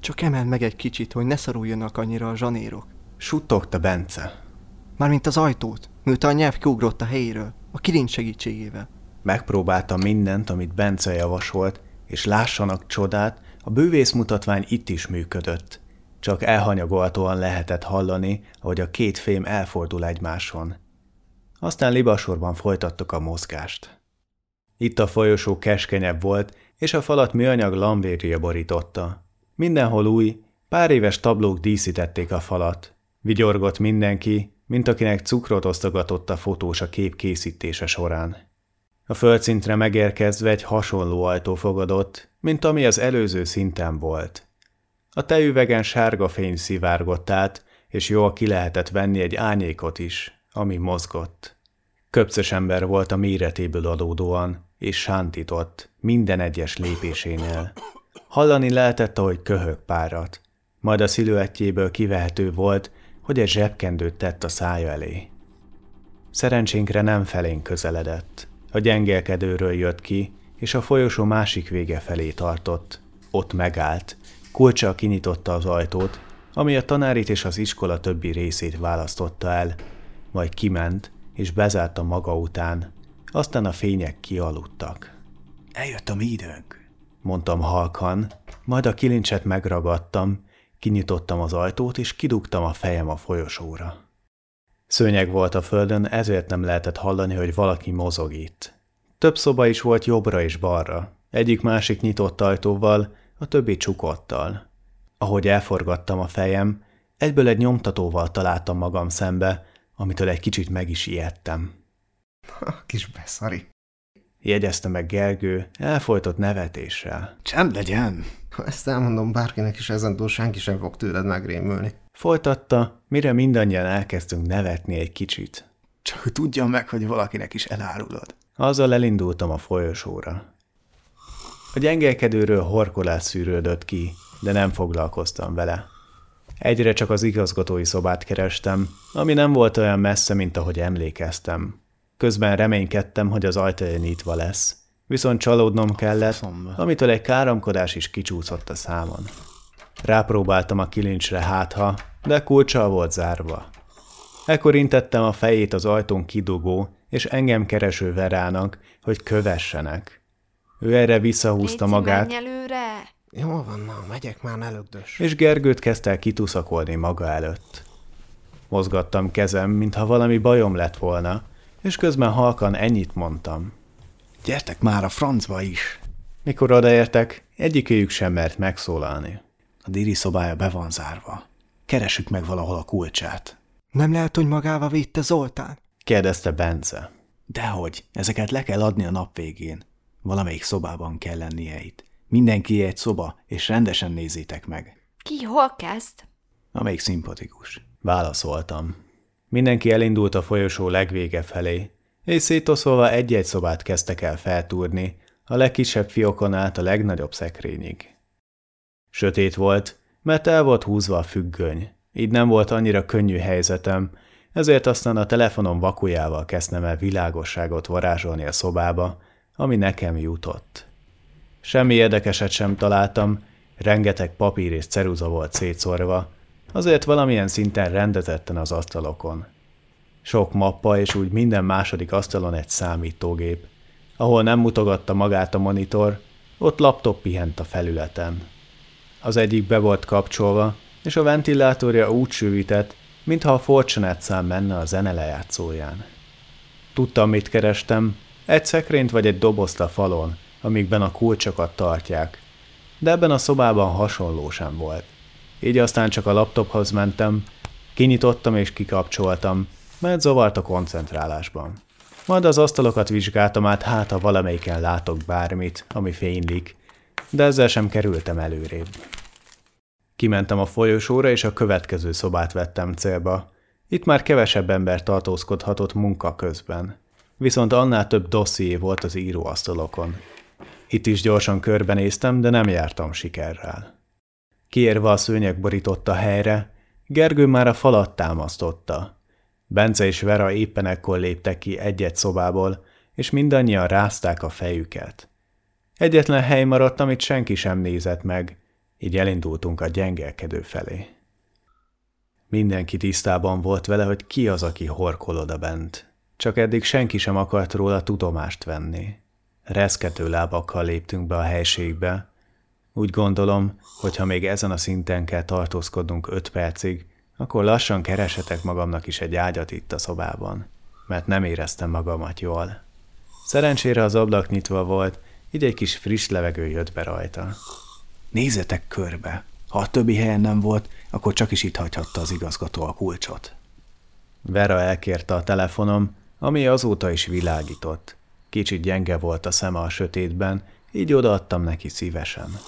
[SPEAKER 6] Csak emeld meg egy kicsit, hogy ne szoruljanak annyira a zsanérok.
[SPEAKER 1] Suttogta Bence.
[SPEAKER 6] Mármint az ajtót, miután a nyelv kiugrott a helyéről, a kirincs segítségével.
[SPEAKER 1] Megpróbáltam mindent, amit Bence javasolt, és lássanak csodát, a bővész mutatvány itt is működött. Csak elhanyagoltóan lehetett hallani, ahogy a két fém elfordul egymáson. Aztán libasorban folytattuk a mozgást. Itt a folyosó keskenyebb volt, és a falat műanyag lambérja borította. Mindenhol új, pár éves tablók díszítették a falat. Vigyorgott mindenki, mint akinek cukrot osztogatott a fotós a kép készítése során. A földszintre megérkezve egy hasonló ajtó fogadott, mint ami az előző szinten volt. A tejüvegen sárga fény szivárgott át, és jól ki lehetett venni egy ányékot is, ami mozgott. Köpcös ember volt a méretéből adódóan, és sántított minden egyes lépésénél. Hallani lehetett, ahogy köhög párat. Majd a sziluettjéből kivehető volt, hogy egy zsebkendőt tett a szája elé. Szerencsénkre nem felénk közeledett. A gyengélkedőről jött ki, és a folyosó másik vége felé tartott. Ott megállt, kulcsa kinyitotta az ajtót, ami a tanárit és az iskola többi részét választotta el, majd kiment, és bezárta maga után, aztán a fények kialudtak.
[SPEAKER 2] Eljött a mi időnk,
[SPEAKER 1] mondtam halkan, majd a kilincset megragadtam, kinyitottam az ajtót, és kidugtam a fejem a folyosóra. Szőnyeg volt a földön, ezért nem lehetett hallani, hogy valaki mozog itt. Több szoba is volt jobbra és balra, egyik-másik nyitott ajtóval, a többi csukottal. Ahogy elforgattam a fejem, egyből egy nyomtatóval találtam magam szembe, amitől egy kicsit meg is ijedtem.
[SPEAKER 3] Kis beszari.
[SPEAKER 1] Jegyezte meg Gergő, elfolytott nevetéssel.
[SPEAKER 2] Csend legyen!
[SPEAKER 3] Ha ezt elmondom bárkinek is ezentúl senki sem fog tőled megrémülni.
[SPEAKER 1] Folytatta, mire mindannyian elkezdtünk nevetni egy kicsit.
[SPEAKER 2] Csak hogy tudjam meg, hogy valakinek is elárulod.
[SPEAKER 1] Azzal elindultam a folyosóra. A gyengelkedőről horkolás szűrődött ki, de nem foglalkoztam vele. Egyre csak az igazgatói szobát kerestem, ami nem volt olyan messze, mint ahogy emlékeztem. Közben reménykedtem, hogy az ajtaja nyitva lesz, viszont csalódnom kellett, amitől egy káromkodás is kicsúszott a számon. Rápróbáltam a kilincsre hátha, de kulcsal volt zárva. Ekkor intettem a fejét az ajtón kidugó és engem kereső Verának, hogy kövessenek. Ő erre visszahúzta
[SPEAKER 4] Léci,
[SPEAKER 1] magát,
[SPEAKER 4] előre!
[SPEAKER 3] Jól van, na, megyek már, ne lögdös.
[SPEAKER 1] és Gergőt kezdte el kituszakolni maga előtt. Mozgattam kezem, mintha valami bajom lett volna, és közben halkan ennyit mondtam.
[SPEAKER 2] Gyertek már a francba is!
[SPEAKER 1] Mikor odaértek, egyikőjük sem mert megszólalni.
[SPEAKER 2] A diri szobája be van zárva. Keressük meg valahol a kulcsát. Nem lehet, hogy magával vitte Zoltán?
[SPEAKER 1] Kérdezte Bence.
[SPEAKER 2] Dehogy, ezeket le kell adni a nap végén. Valamelyik szobában kell lennie itt. Mindenki egy szoba, és rendesen nézzétek meg.
[SPEAKER 4] Ki hol kezd?
[SPEAKER 2] Amelyik szimpatikus.
[SPEAKER 1] Válaszoltam. Mindenki elindult a folyosó legvége felé, és szétoszolva egy-egy szobát kezdtek el feltúrni, a legkisebb fiokon át a legnagyobb szekrényig. Sötét volt, mert el volt húzva a függöny, így nem volt annyira könnyű helyzetem, ezért aztán a telefonom vakujával kezdtem el világosságot varázsolni a szobába, ami nekem jutott. Semmi érdekeset sem találtam, rengeteg papír és ceruza volt szétszórva, azért valamilyen szinten rendezetten az asztalokon. Sok mappa és úgy minden második asztalon egy számítógép. Ahol nem mutogatta magát a monitor, ott laptop pihent a felületen. Az egyik be volt kapcsolva, és a ventilátorja úgy sűvített, mintha a Fortunate szám menne a zene lejátszóján. Tudtam, mit kerestem, egy szekrényt vagy egy dobozt a falon, amikben a kulcsokat tartják. De ebben a szobában hasonló sem volt. Így aztán csak a laptophoz mentem, kinyitottam és kikapcsoltam, mert zavart a koncentrálásban. Majd az asztalokat vizsgáltam át, hát ha valamelyiken látok bármit, ami fénylik, de ezzel sem kerültem előrébb. Kimentem a folyosóra, és a következő szobát vettem célba. Itt már kevesebb ember tartózkodhatott munka közben. Viszont annál több dosszié volt az íróasztalokon. Itt is gyorsan körbenéztem, de nem jártam sikerrel. Kiérve a szőnyeg borította helyre, Gergő már a falat támasztotta. Bence és Vera éppen ekkor léptek ki egy-egy szobából, és mindannyian rázták a fejüket. Egyetlen hely maradt, amit senki sem nézett meg, így elindultunk a gyengelkedő felé. Mindenki tisztában volt vele, hogy ki az, aki horkol oda bent. Csak eddig senki sem akart róla tudomást venni. Reszkető lábakkal léptünk be a helységbe. Úgy gondolom, hogy ha még ezen a szinten kell tartózkodnunk öt percig, akkor lassan keresetek magamnak is egy ágyat itt a szobában, mert nem éreztem magamat jól. Szerencsére az ablak nyitva volt, így egy kis friss levegő jött be rajta.
[SPEAKER 2] Nézzetek körbe. Ha a többi helyen nem volt, akkor csak is itt hagyhatta az igazgató a kulcsot.
[SPEAKER 1] Vera elkérte a telefonom, ami azóta is világított. Kicsit gyenge volt a szeme a sötétben, így odaadtam neki szívesen.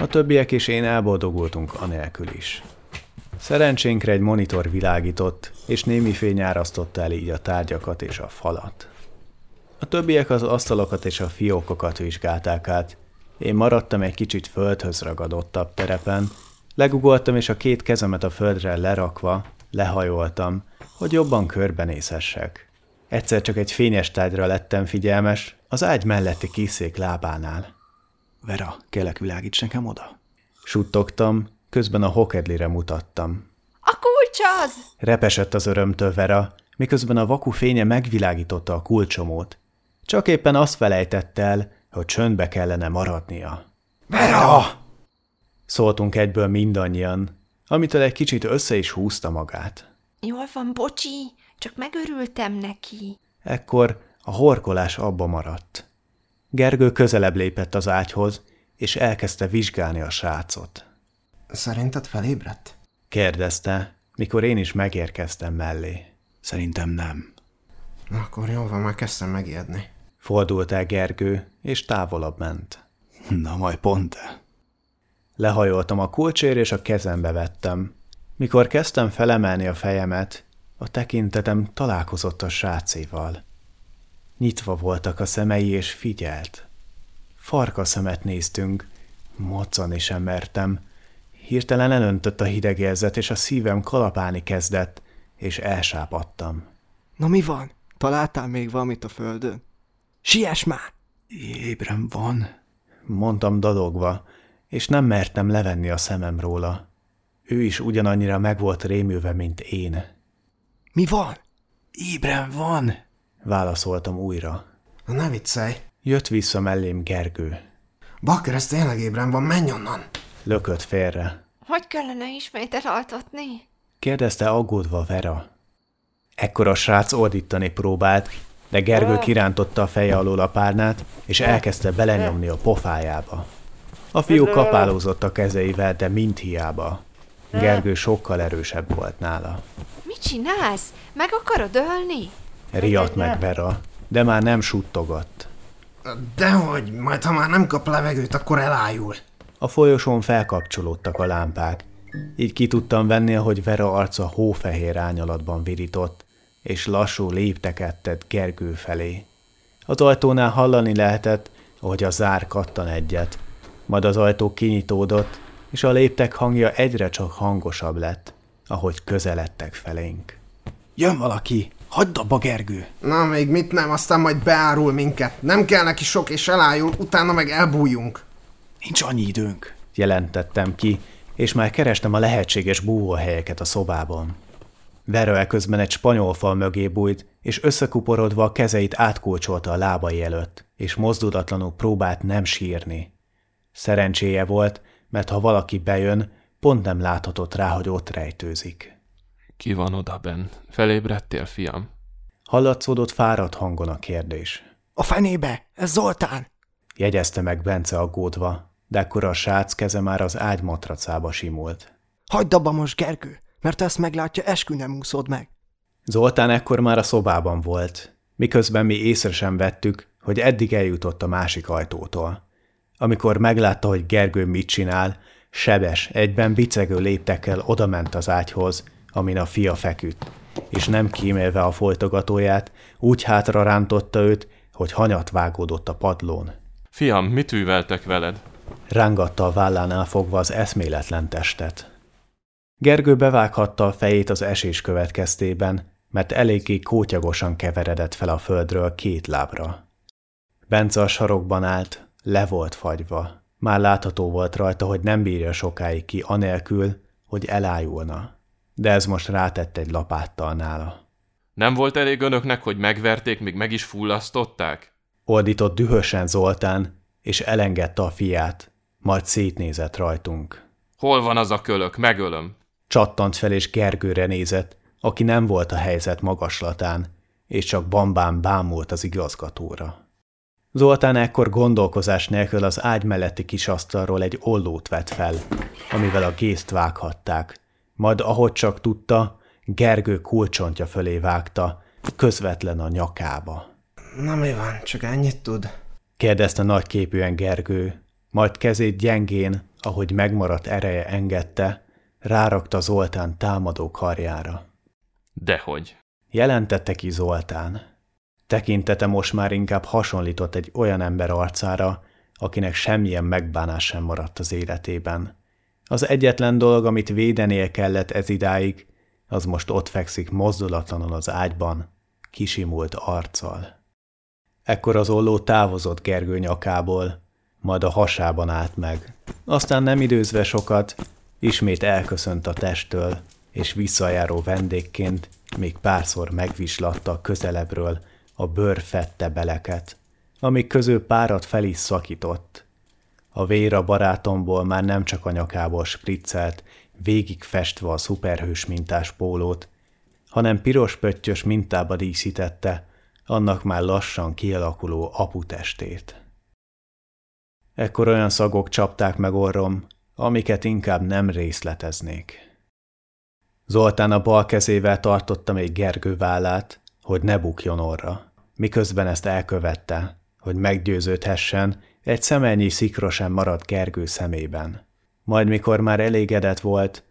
[SPEAKER 1] A többiek és én elboldogultunk anélkül is. Szerencsénkre egy monitor világított, és némi fény árasztotta el így a tárgyakat és a falat. A többiek az asztalokat és a fiókokat vizsgálták át. Én maradtam egy kicsit földhöz ragadottabb terepen, legugoltam és a két kezemet a földre lerakva, lehajoltam, hogy jobban körbenézhessek. Egyszer csak egy fényes tárgyra lettem figyelmes, az ágy melletti kiszék lábánál.
[SPEAKER 2] Vera, kérlek világíts nekem oda.
[SPEAKER 1] Suttogtam, közben a hokedlire mutattam.
[SPEAKER 4] A kulcs az!
[SPEAKER 1] Repesett az örömtől Vera, miközben a vaku fénye megvilágította a kulcsomót. Csak éppen azt felejtette el, hogy csöndbe kellene maradnia.
[SPEAKER 2] Vera!
[SPEAKER 1] Szóltunk egyből mindannyian, amitől egy kicsit össze is húzta magát.
[SPEAKER 4] Jól van, bocsi, csak megörültem neki.
[SPEAKER 1] Ekkor a horkolás abba maradt. Gergő közelebb lépett az ágyhoz, és elkezdte vizsgálni a srácot.
[SPEAKER 3] Szerinted felébredt?
[SPEAKER 1] Kérdezte, mikor én is megérkeztem mellé.
[SPEAKER 2] Szerintem nem.
[SPEAKER 3] Na, akkor jó van, már kezdtem megijedni.
[SPEAKER 1] Fordult el Gergő, és távolabb ment.
[SPEAKER 2] Na majd pont -e.
[SPEAKER 1] Lehajoltam a kulcsér, és a kezembe vettem. Mikor kezdtem felemelni a fejemet, a tekintetem találkozott a srácéval. Nyitva voltak a szemei, és figyelt. Farka szemet néztünk, moccani sem mertem. Hirtelen elöntött a hideg érzet, és a szívem kalapálni kezdett, és elsápadtam.
[SPEAKER 6] Na mi van? Találtál még valamit a földön? Siess már!
[SPEAKER 2] Ébren van.
[SPEAKER 1] Mondtam dadogva, és nem mertem levenni a szemem róla. Ő is ugyanannyira meg volt rémülve, mint én.
[SPEAKER 6] Mi van?
[SPEAKER 2] Ébren van.
[SPEAKER 1] Válaszoltam újra.
[SPEAKER 3] Ne viccelj.
[SPEAKER 1] Jött vissza mellém Gergő.
[SPEAKER 3] Bakker, ez tényleg ébren van, menj onnan!
[SPEAKER 1] Lökött félre.
[SPEAKER 4] Hogy kellene ismét elaltatni?
[SPEAKER 1] Kérdezte aggódva Vera. Ekkor a srác ordítani próbált, de Gergő kirántotta a feje alól a párnát, és elkezdte belenyomni a pofájába. A fiú kapálózott a kezeivel, de mind hiába. Gergő sokkal erősebb volt nála.
[SPEAKER 4] Mit csinálsz? Meg akarod ölni?
[SPEAKER 1] Riadt meg Vera, de már nem suttogott.
[SPEAKER 3] Dehogy, majd ha már nem kap levegőt, akkor elájul.
[SPEAKER 1] A folyosón felkapcsolódtak a lámpák. Így ki tudtam venni, hogy Vera arca hófehér ányalatban virított, és lassú lépteket tett Gergő felé. Az ajtónál hallani lehetett, ahogy a zár kattan egyet, majd az ajtó kinyitódott, és a léptek hangja egyre csak hangosabb lett, ahogy közeledtek felénk.
[SPEAKER 2] Jön valaki! Hagyd abba, Gergő!
[SPEAKER 3] Na, még mit nem, aztán majd beárul minket. Nem kell neki sok és elájul, utána meg elbújjunk.
[SPEAKER 2] Nincs annyi időnk.
[SPEAKER 1] Jelentettem ki, és már kerestem a lehetséges búvóhelyeket a szobában. Vera közben egy spanyol fal mögé bújt, és összekuporodva a kezeit átkulcsolta a lábai előtt, és mozdulatlanul próbált nem sírni. Szerencséje volt, mert ha valaki bejön, pont nem láthatott rá, hogy ott rejtőzik.
[SPEAKER 7] Ki van oda, Ben? Felébredtél, fiam?
[SPEAKER 1] Hallatszódott fáradt hangon a kérdés.
[SPEAKER 6] A fenébe! Ez Zoltán!
[SPEAKER 1] Jegyezte meg Bence aggódva, de ekkor a srác keze már az ágy matracába simult.
[SPEAKER 6] Hagyd abba most, Gergő, mert ezt meglátja, eskü nem úszod meg.
[SPEAKER 1] Zoltán ekkor már a szobában volt, miközben mi észre sem vettük, hogy eddig eljutott a másik ajtótól. Amikor meglátta, hogy Gergő mit csinál, sebes, egyben bicegő léptekkel odament az ágyhoz, amin a fia feküdt, és nem kímélve a folytogatóját, úgy hátra rántotta őt, hogy hanyat vágódott a padlón.
[SPEAKER 7] Fiam, mit műveltek veled?
[SPEAKER 1] Rángatta a vállánál fogva az eszméletlen testet. Gergő bevághatta a fejét az esés következtében, mert eléggé kótyagosan keveredett fel a földről két lábra. Bence a sarokban állt, le volt fagyva. Már látható volt rajta, hogy nem bírja sokáig ki anélkül, hogy elájulna. De ez most rátett egy lapáttal nála.
[SPEAKER 7] Nem volt elég önöknek, hogy megverték, még meg is fullasztották?
[SPEAKER 1] Ordított dühösen Zoltán, és elengedte a fiát, majd szétnézett rajtunk.
[SPEAKER 7] Hol van az a kölök? Megölöm.
[SPEAKER 1] Csattant fel és Gergőre nézett, aki nem volt a helyzet magaslatán, és csak bambán bámult az igazgatóra. Zoltán ekkor gondolkozás nélkül az ágy melletti kis asztalról egy ollót vett fel, amivel a gészt vághatták, majd ahogy csak tudta, Gergő kulcsontja fölé vágta, közvetlen a nyakába.
[SPEAKER 3] Na mi van, csak ennyit tud?
[SPEAKER 1] kérdezte nagyképűen Gergő, majd kezét gyengén, ahogy megmaradt ereje engedte, rárakta Zoltán támadó karjára.
[SPEAKER 7] Dehogy.
[SPEAKER 1] Jelentette ki Zoltán. Tekintete most már inkább hasonlított egy olyan ember arcára, akinek semmilyen megbánás sem maradt az életében. Az egyetlen dolog, amit védenie kellett ez idáig, az most ott fekszik mozdulatlanul az ágyban, kisimult arccal. Ekkor az olló távozott Gergő nyakából, majd a hasában állt meg. Aztán nem időzve sokat, ismét elköszönt a testtől, és visszajáró vendégként még párszor megvislatta közelebbről a bőr fette beleket, amik közül párat fel is szakított. A vér a barátomból már nem csak a nyakából spriccelt, végig festve a szuperhős mintás pólót, hanem piros pöttyös mintába díszítette annak már lassan kialakuló aputestét. Ekkor olyan szagok csapták meg orrom, amiket inkább nem részleteznék. Zoltán a bal kezével tartotta még Gergő vállát, hogy ne bukjon orra, miközben ezt elkövette, hogy meggyőződhessen, egy szemelnyi szikra sem maradt Gergő szemében. Majd mikor már elégedett volt,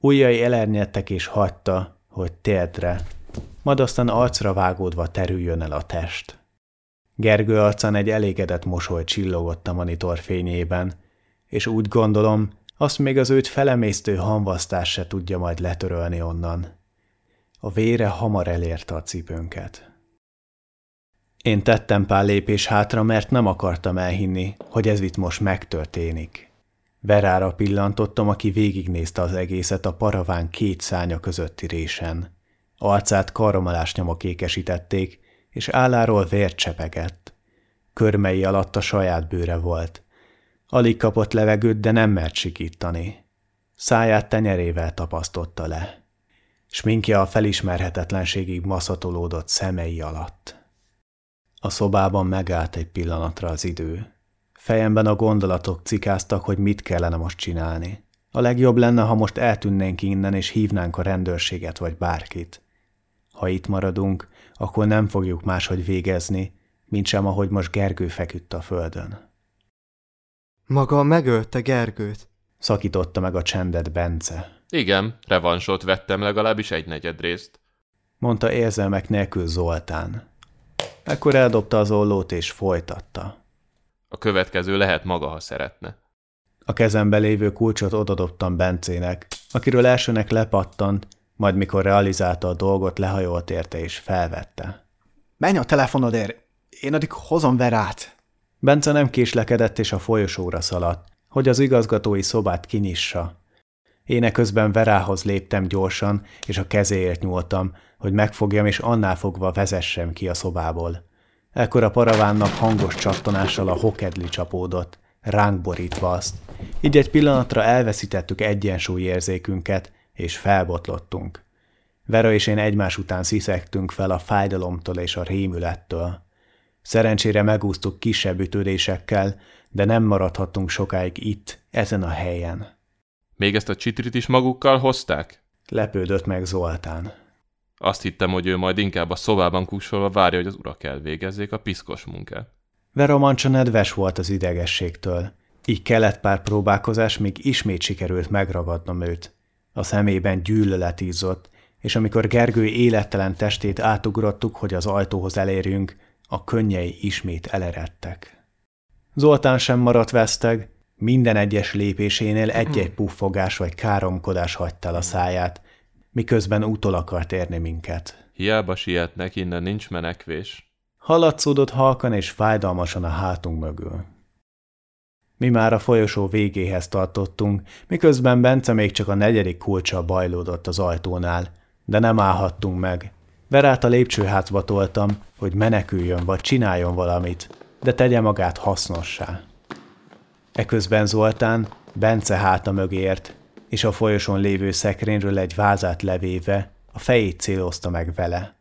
[SPEAKER 1] ujjai elernyedtek és hagyta, hogy térdre, majd aztán arcra vágódva terüljön el a test. Gergő arcán egy elégedett mosoly csillogott a monitor fényében, és úgy gondolom, azt még az őt felemésztő hamvasztás se tudja majd letörölni onnan. A vére hamar elérte a cipőnket. Én tettem pár lépés hátra, mert nem akartam elhinni, hogy ez itt most megtörténik. Verára pillantottam, aki végignézte az egészet a paraván két szánya közötti résen. Arcát karomalás nyomok ékesítették, és álláról vért csepegett. Körmei alatt a saját bőre volt. Alig kapott levegőt, de nem mert sikítani. Száját tenyerével tapasztotta le. Sminkje a felismerhetetlenségig maszatolódott szemei alatt. A szobában megállt egy pillanatra az idő. Fejemben a gondolatok cikáztak, hogy mit kellene most csinálni. A legjobb lenne, ha most eltűnnénk innen, és hívnánk a rendőrséget vagy bárkit. Ha itt maradunk, akkor nem fogjuk máshogy végezni, mint sem ahogy most Gergő feküdt a földön.
[SPEAKER 6] Maga megölte Gergőt?
[SPEAKER 1] Szakította meg a csendet Bence.
[SPEAKER 7] Igen, revansot vettem legalábbis egy negyed részt.
[SPEAKER 1] Mondta érzelmek nélkül Zoltán. Ekkor eldobta az ollót és folytatta.
[SPEAKER 7] A következő lehet maga, ha szeretne.
[SPEAKER 1] A kezembe lévő kulcsot odadobtam Bencének, akiről elsőnek lepattant, majd mikor realizálta a dolgot, lehajolt érte és felvette.
[SPEAKER 2] Menj a telefonodért, én addig hozom Verát.
[SPEAKER 1] Bence nem késlekedett és a folyosóra szaladt, hogy az igazgatói szobát kinyissa. Én közben Verához léptem gyorsan, és a kezéért nyúltam, hogy megfogjam és annál fogva vezessem ki a szobából. Ekkor a paravánnak hangos csattanással a hokedli csapódott, ránk borítva azt. Így egy pillanatra elveszítettük egyensúlyérzékünket, és felbotlottunk. Vera és én egymás után sziszegtünk fel a fájdalomtól és a rémülettől. Szerencsére megúsztuk kisebb ütődésekkel, de nem maradhattunk sokáig itt, ezen a helyen.
[SPEAKER 7] Még ezt a csitrit is magukkal hozták?
[SPEAKER 1] Lepődött meg Zoltán.
[SPEAKER 7] Azt hittem, hogy ő majd inkább a szobában kussolva várja, hogy az urak elvégezzék a piszkos munkát.
[SPEAKER 1] Vera Mancsa nedves volt az idegességtől. Így kellett pár próbálkozás, míg ismét sikerült megragadnom őt. A szemében gyűlölet ízott, és amikor Gergő élettelen testét átugrottuk, hogy az ajtóhoz elérjünk, a könnyei ismét eleredtek. Zoltán sem maradt veszteg, minden egyes lépésénél egy-egy puffogás vagy káromkodás hagyta a száját, miközben útól akart érni minket.
[SPEAKER 7] Hiába sietnek, innen nincs menekvés.
[SPEAKER 1] Haladszódott halkan és fájdalmasan a hátunk mögül. Mi már a folyosó végéhez tartottunk, miközben Bence még csak a negyedik kulcsa bajlódott az ajtónál, de nem állhattunk meg. Verát a lépcsőházba toltam, hogy meneküljön vagy csináljon valamit, de tegye magát hasznossá. Eközben Zoltán Bence háta mögért, és a folyosón lévő szekrényről egy vázát levéve a fejét célozta meg vele.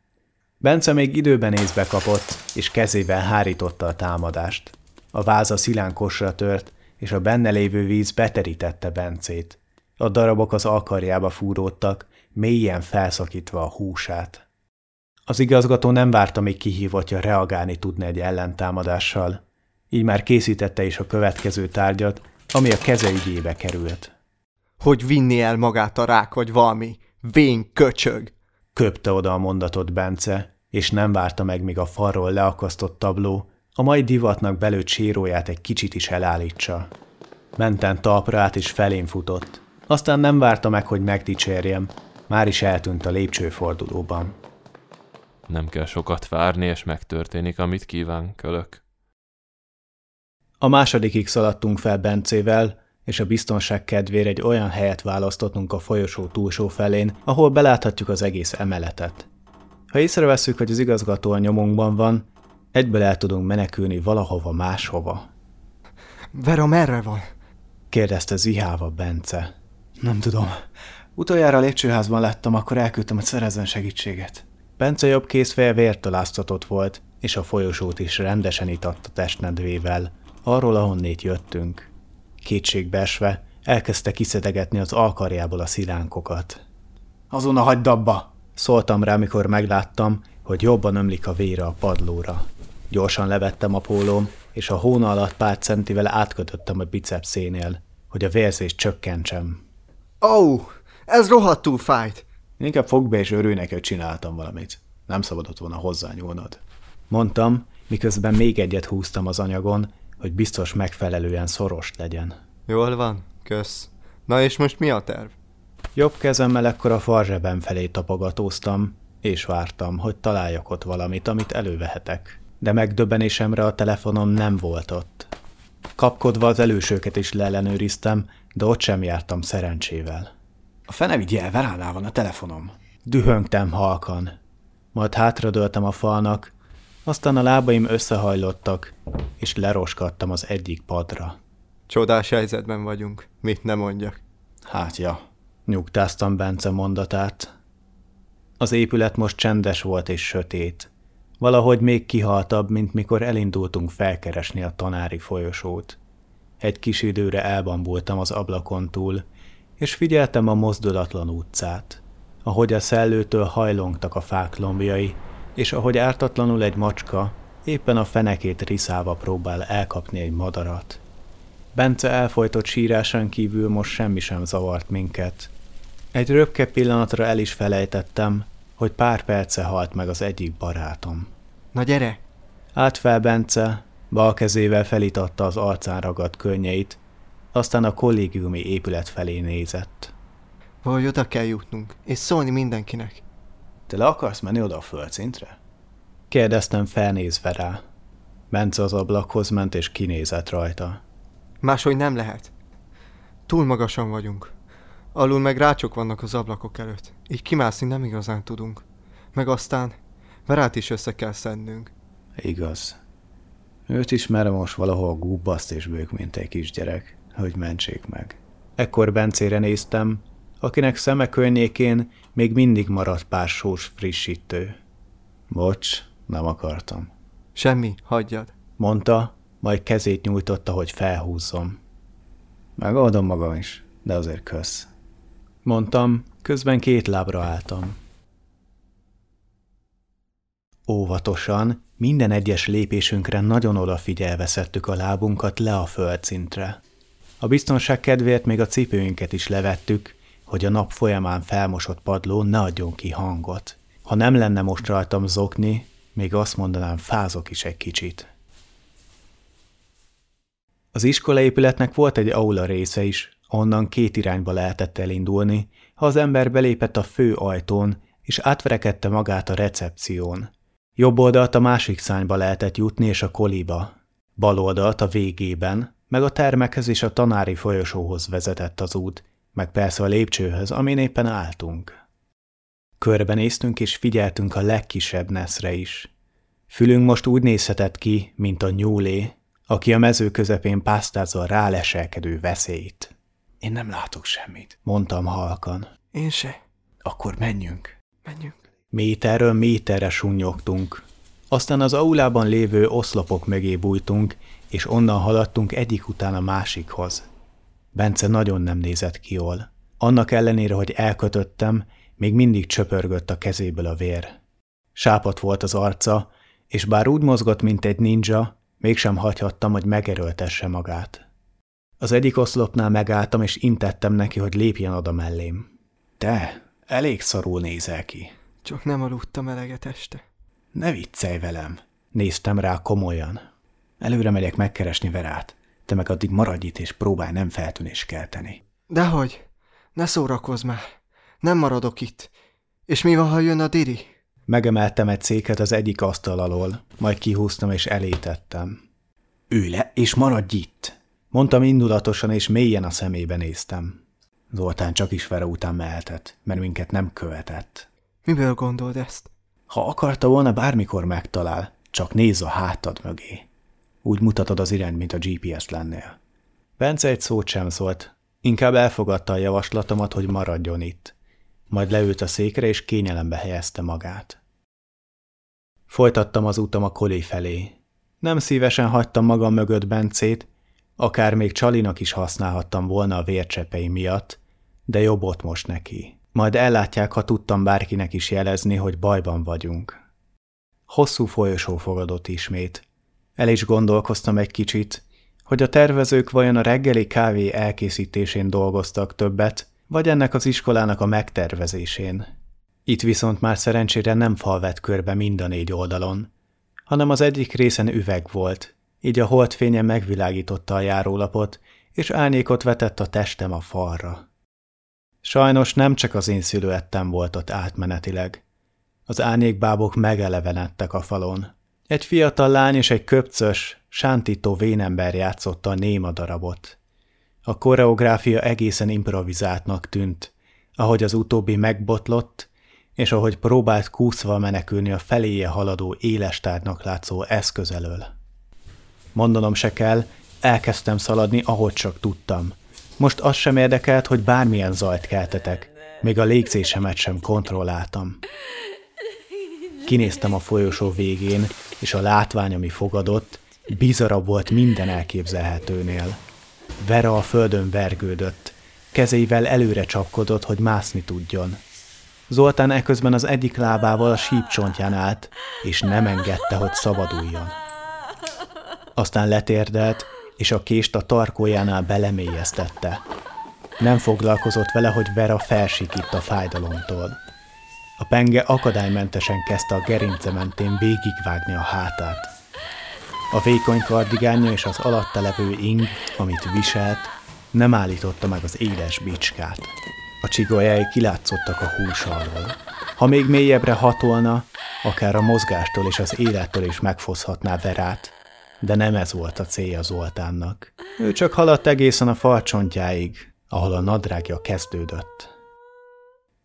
[SPEAKER 1] Bence még időben észbe kapott, és kezével hárította a támadást. A váza szilánkosra tört, és a benne lévő víz beterítette Bencét. A darabok az alkarjába fúródtak, mélyen felszakítva a húsát. Az igazgató nem várta, még kihívottja reagálni tudni egy ellentámadással. Így már készítette is a következő tárgyat, ami a keze ügyébe került.
[SPEAKER 6] Hogy vinni el magát a rák vagy valami. Vén köcsög.
[SPEAKER 1] Köpte oda a mondatot Bence, és nem várta meg, míg a falról leakasztott tabló a mai divatnak belőtt síróját egy kicsit is elállítsa. Menten talpra át és felén futott. Aztán nem várta meg, hogy megdicsérjem, már is eltűnt a lépcsőfordulóban.
[SPEAKER 7] Nem kell sokat várni, és megtörténik, amit kíván, kölök.
[SPEAKER 1] A másodikig szaladtunk fel Bencével, és a biztonság kedvére egy olyan helyet választottunk a folyosó túlsó felén, ahol beláthatjuk az egész emeletet. Ha észrevesszük, hogy az igazgató a nyomunkban van, egyből el tudunk menekülni valahova máshova.
[SPEAKER 6] Vera merre van?
[SPEAKER 1] Kérdezte zihálva Bence.
[SPEAKER 2] Nem tudom. Utoljára a lépcsőházban láttam, akkor elküldtem, hogy szerezzen segítséget.
[SPEAKER 1] Bence jobb kézfeje vértaláztatott volt, és a folyosót is rendesen itatta testnedvével, arról, ahonnét jöttünk. Kétségbeesve elkezdte kiszedegetni az alkarjából a szilánkokat.
[SPEAKER 2] Azonnal hagyd abba!
[SPEAKER 1] Szóltam rá, mikor megláttam, hogy jobban ömlik a vére a padlóra. Gyorsan levettem a pólóm, és a hóna alatt pár centivel átkötöttem a bicepszénél, hogy a vérzést csökkentsem.
[SPEAKER 6] Ó, oh, ez rohadtul fájt.
[SPEAKER 1] Inkább fogd be és örülj neki, hogy csináltam valamit. Nem szabadott volna hozzányúlnod. Mondtam, miközben még egyet húztam az anyagon, hogy biztos megfelelően szoros legyen.
[SPEAKER 6] Jól van, kösz. Na és most mi a terv?
[SPEAKER 1] Jobb kezemmel ekkor a farzsebem felé tapogatóztam, és vártam, hogy találjak ott valamit, amit elővehetek. De megdöbbenésemre a telefonom nem volt ott. Kapkodva az elősőket is leellenőriztem, de ott sem jártam szerencsével.
[SPEAKER 2] A fene vigye el, Veránál van a telefonom.
[SPEAKER 1] Dühöngtem halkan. Majd hátradőltem a falnak, aztán a lábaim összehajlottak, és leroskadtam az egyik padra.
[SPEAKER 6] Csodás helyzetben vagyunk, mit nem mondjak.
[SPEAKER 1] Hát ja, nyugtáztam Bence mondatát. Az épület most csendes volt és sötét. Valahogy még kihaltabb, mint mikor elindultunk felkeresni a tanári folyosót. Egy kis időre elbambultam az ablakon túl, és figyeltem a mozdulatlan utcát, ahogy a szellőtől hajlongtak a fák lombjai, és ahogy ártatlanul egy macska éppen a fenekét riszálva próbál elkapni egy madarat. Bence elfolytott sírásán kívül most semmi sem zavart minket. Egy röpke pillanatra el is felejtettem, hogy pár perce halt meg az egyik barátom.
[SPEAKER 6] Na gyere!
[SPEAKER 1] Állt fel Bence, bal kezével felitatta az arcán ragadt könnyeit, aztán a kollégiumi épület felé nézett.
[SPEAKER 6] Valahogy oda kell jutnunk, és szólni mindenkinek.
[SPEAKER 2] Te le akarsz menni oda a földszintre?
[SPEAKER 1] Kérdeztem felnézve rá. Bence az ablakhoz ment és kinézett rajta.
[SPEAKER 6] Máshogy nem lehet. Túl magasan vagyunk. Alul meg rácsok vannak az ablakok előtt. Így kimászni nem igazán tudunk. Meg aztán Verát is össze kell szednünk.
[SPEAKER 1] Igaz. Őt ismerem most valahol gubbaszt és bők, mint egy kisgyerek, hogy mentsék meg. Ekkor Bencére néztem, akinek szeme környékén még mindig maradt pár sós frissítő. Bocs, nem akartam.
[SPEAKER 6] Semmi, hagyjad.
[SPEAKER 1] Mondta, majd kezét nyújtotta, hogy felhúzzom. Megoldom magam is, de azért kösz. Mondtam, közben két lábra álltam. Óvatosan, minden egyes lépésünkre nagyon odafigyelve szedtük a lábunkat le a földszintre. A biztonság kedvéért még a cipőinket is levettük, hogy a nap folyamán felmosott padló ne adjon ki hangot. Ha nem lenne most rajtam zokni, még azt mondanám, fázok is egy kicsit. Az iskolaépületnek volt egy aula része is, onnan két irányba lehetett elindulni, ha az ember belépett a fő ajtón, és átverekedte magát a recepción. Jobb oldalt a másik szányba lehetett jutni, és a koliba. Bal oldalt a végében, meg a termekhez és a tanári folyosóhoz vezetett az út, meg persze a lépcsőhöz, amin éppen álltunk. Körbenéztünk és figyeltünk a legkisebb neszre is. Fülünk most úgy nézhetett ki, mint a nyúlé, aki a mező közepén pásztázza a ráleselkedő veszélyt.
[SPEAKER 2] Én nem látok semmit.
[SPEAKER 1] Mondtam halkan.
[SPEAKER 6] Én se.
[SPEAKER 2] Akkor menjünk.
[SPEAKER 6] Menjünk.
[SPEAKER 1] Méterről méterre sunnyogtunk. Aztán az aulában lévő oszlopok mögé bújtunk, és onnan haladtunk egyik után a másikhoz. Bence nagyon nem nézett ki jól. Annak ellenére, hogy elkötöttem, még mindig csöpörgött a kezéből a vér. Sápat volt az arca, és bár úgy mozgott, mint egy ninja, Mégsem hagyhattam, hogy megerőltesse magát. Az egyik oszlopnál megálltam, és intettem neki, hogy lépjen oda mellém. Te, elég szarul nézel ki.
[SPEAKER 6] Csak nem aludtam eleget este.
[SPEAKER 1] Ne viccelj velem. Néztem rá komolyan. Előre megyek megkeresni Verát. Te meg addig maradj itt, és próbálj nem feltűnés kelteni.
[SPEAKER 6] Dehogy! Ne szórakozz már! Nem maradok itt. És mi van, ha jön a Diri?
[SPEAKER 1] Megemeltem egy széket az egyik asztal alól, majd kihúztam és elétettem. Ülj le, és maradj itt! Mondtam indulatosan, és mélyen a szemébe néztem. Zoltán csak is Vera után mehetett, mert minket nem követett.
[SPEAKER 6] Miből gondold ezt?
[SPEAKER 1] Ha akarta volna, bármikor megtalál, csak nézz a hátad mögé. Úgy mutatod az irányt, mint a GPS lennél. Bence egy szót sem szólt, inkább elfogadta a javaslatomat, hogy maradjon itt. Majd leült a székre, és kényelembe helyezte magát. Folytattam az utam a kolé felé. Nem szívesen hagytam magam mögött Bencét, akár még Csalinak is használhattam volna a vércsepei miatt, de jobb ott most neki. Majd ellátják, ha tudtam bárkinek is jelezni, hogy bajban vagyunk. Hosszú folyosó fogadott ismét. El is gondolkoztam egy kicsit, hogy a tervezők vajon a reggeli kávé elkészítésén dolgoztak többet, vagy ennek az iskolának a megtervezésén. Itt viszont már szerencsére nem fal vett körbe mind a négy oldalon, hanem az egyik részen üveg volt, így a holdfénye megvilágította a járólapot, és árnyékot vetett a testem a falra. Sajnos nem csak az én szülőettem volt ott átmenetileg. Az árnyékbábok megelevenedtek a falon. Egy fiatal lány és egy köpcös, sántító vénember játszotta a néma darabot. A koreográfia egészen improvizáltnak tűnt, ahogy az utóbbi megbotlott, és ahogy próbált kúszva menekülni a feléje haladó éles tárgynak látszó eszköz elől. Mondanom se kell, elkezdtem szaladni, ahogy csak tudtam. Most az sem érdekelt, hogy bármilyen zajt keltetek, még a légzésemet sem kontrolláltam. Kinéztem a folyosó végén, és a látvány, ami fogadott, bizarabb volt minden elképzelhetőnél. Vera a földön vergődött, kezeivel előre csapkodott, hogy mászni tudjon. Zoltán eközben az egyik lábával a sípcsontján állt, és nem engedte, hogy szabaduljon. Aztán letérdelt, és a kést a tarkójánál belemélyeztette. Nem foglalkozott vele, hogy Vera felsikít a fájdalomtól. A penge akadálymentesen kezdte a gerince mentén végigvágni a hátát. A vékony kardigánja és az alatta levő ing, amit viselt, nem állította meg az éles bicskát. A csigolyái kilátszottak a hús alól. Ha még mélyebbre hatolna, akár a mozgástól és az élettől is megfoszhatná Verát, de nem ez volt a célja Zoltánnak. Ő csak haladt egészen a farcsontjáig, ahol a nadrágja kezdődött.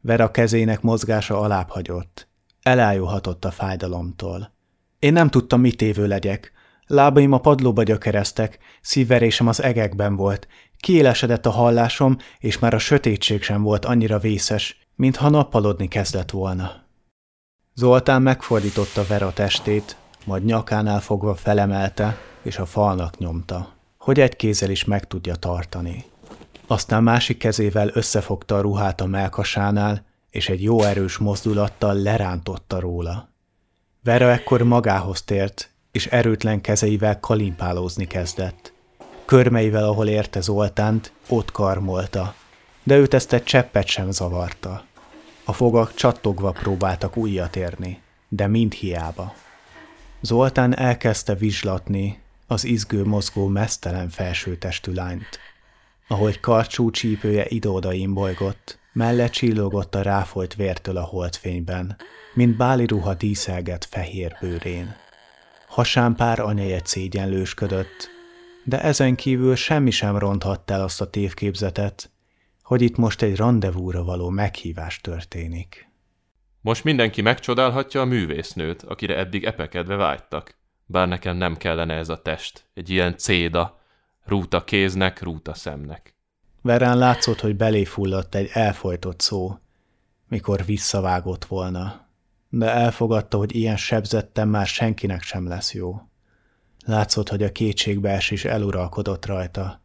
[SPEAKER 1] Vera kezének mozgása alább hagyott. Elájulhatott a fájdalomtól. Én nem tudtam, mit évő legyek. Lábaim a padlóba gyökereztek, szívverésem az egekben volt, kiélesedett a hallásom, és már a sötétség sem volt annyira vészes, mintha nappalodni kezdett volna. Zoltán megfordította Vera testét, majd nyakánál fogva felemelte, és a falnak nyomta, hogy egy kézzel is meg tudja tartani. Aztán másik kezével összefogta a ruhát a melkasánál, és egy jó erős mozdulattal lerántotta róla. Vera ekkor magához tért, és erőtlen kezeivel kalimpálózni kezdett. Körmeivel, ahol érte Zoltánt, ott karmolta, de őt ezt egy cseppet sem zavarta. A fogak csattogva próbáltak újat érni, de mind hiába. Zoltán elkezdte vizslatni az izgő mozgó mesztelen felsőtestű lányt. Ahogy karcsú csípője ide-oda imbolygott, melle csillogott a ráfolyt vértől a holdfényben, mint báli ruha díszelget fehér bőrén. Hasán pár anyajegy szégyenlősködött, de ezen kívül semmi sem ronthatta el azt a tévképzetet, hogy itt most egy rendezvúra való meghívás történik.
[SPEAKER 7] Most mindenki megcsodálhatja a művésznőt, akire eddig epekedve vágytak. Bár nekem nem kellene ez a test, egy ilyen céda, rúta kéznek, rúta szemnek.
[SPEAKER 1] Verán látszott, hogy belé fulladt egy elfolytott szó, mikor visszavágott volna, de elfogadta, hogy ilyen sebzetten már senkinek sem lesz jó. Látszott, hogy a kétségbeesés eluralkodott rajta,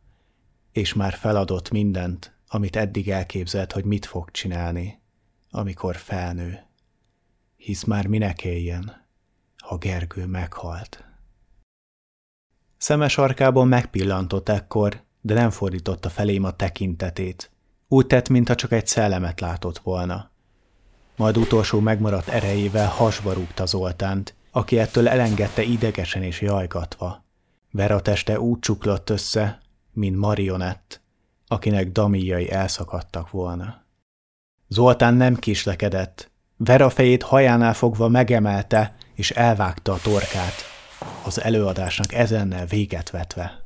[SPEAKER 1] és már feladott mindent, amit eddig elképzelt, hogy mit fog csinálni, amikor felnő. Hisz már minek éljen, ha Gergő meghalt. Szemes arkából megpillantott ekkor, de nem fordította felém a tekintetét. Úgy tett, mintha csak egy szellemet látott volna. Majd utolsó megmaradt erejével hasba rúgta Zoltánt, aki ettől elengedte idegesen és jajgatva. Vera teste úgy csuklott össze, mint marionett, akinek damíjai elszakadtak volna. Zoltán nem kislekedett. Vera fejét hajánál fogva megemelte, és elvágta a torkát, az előadásnak ezennel véget vetve.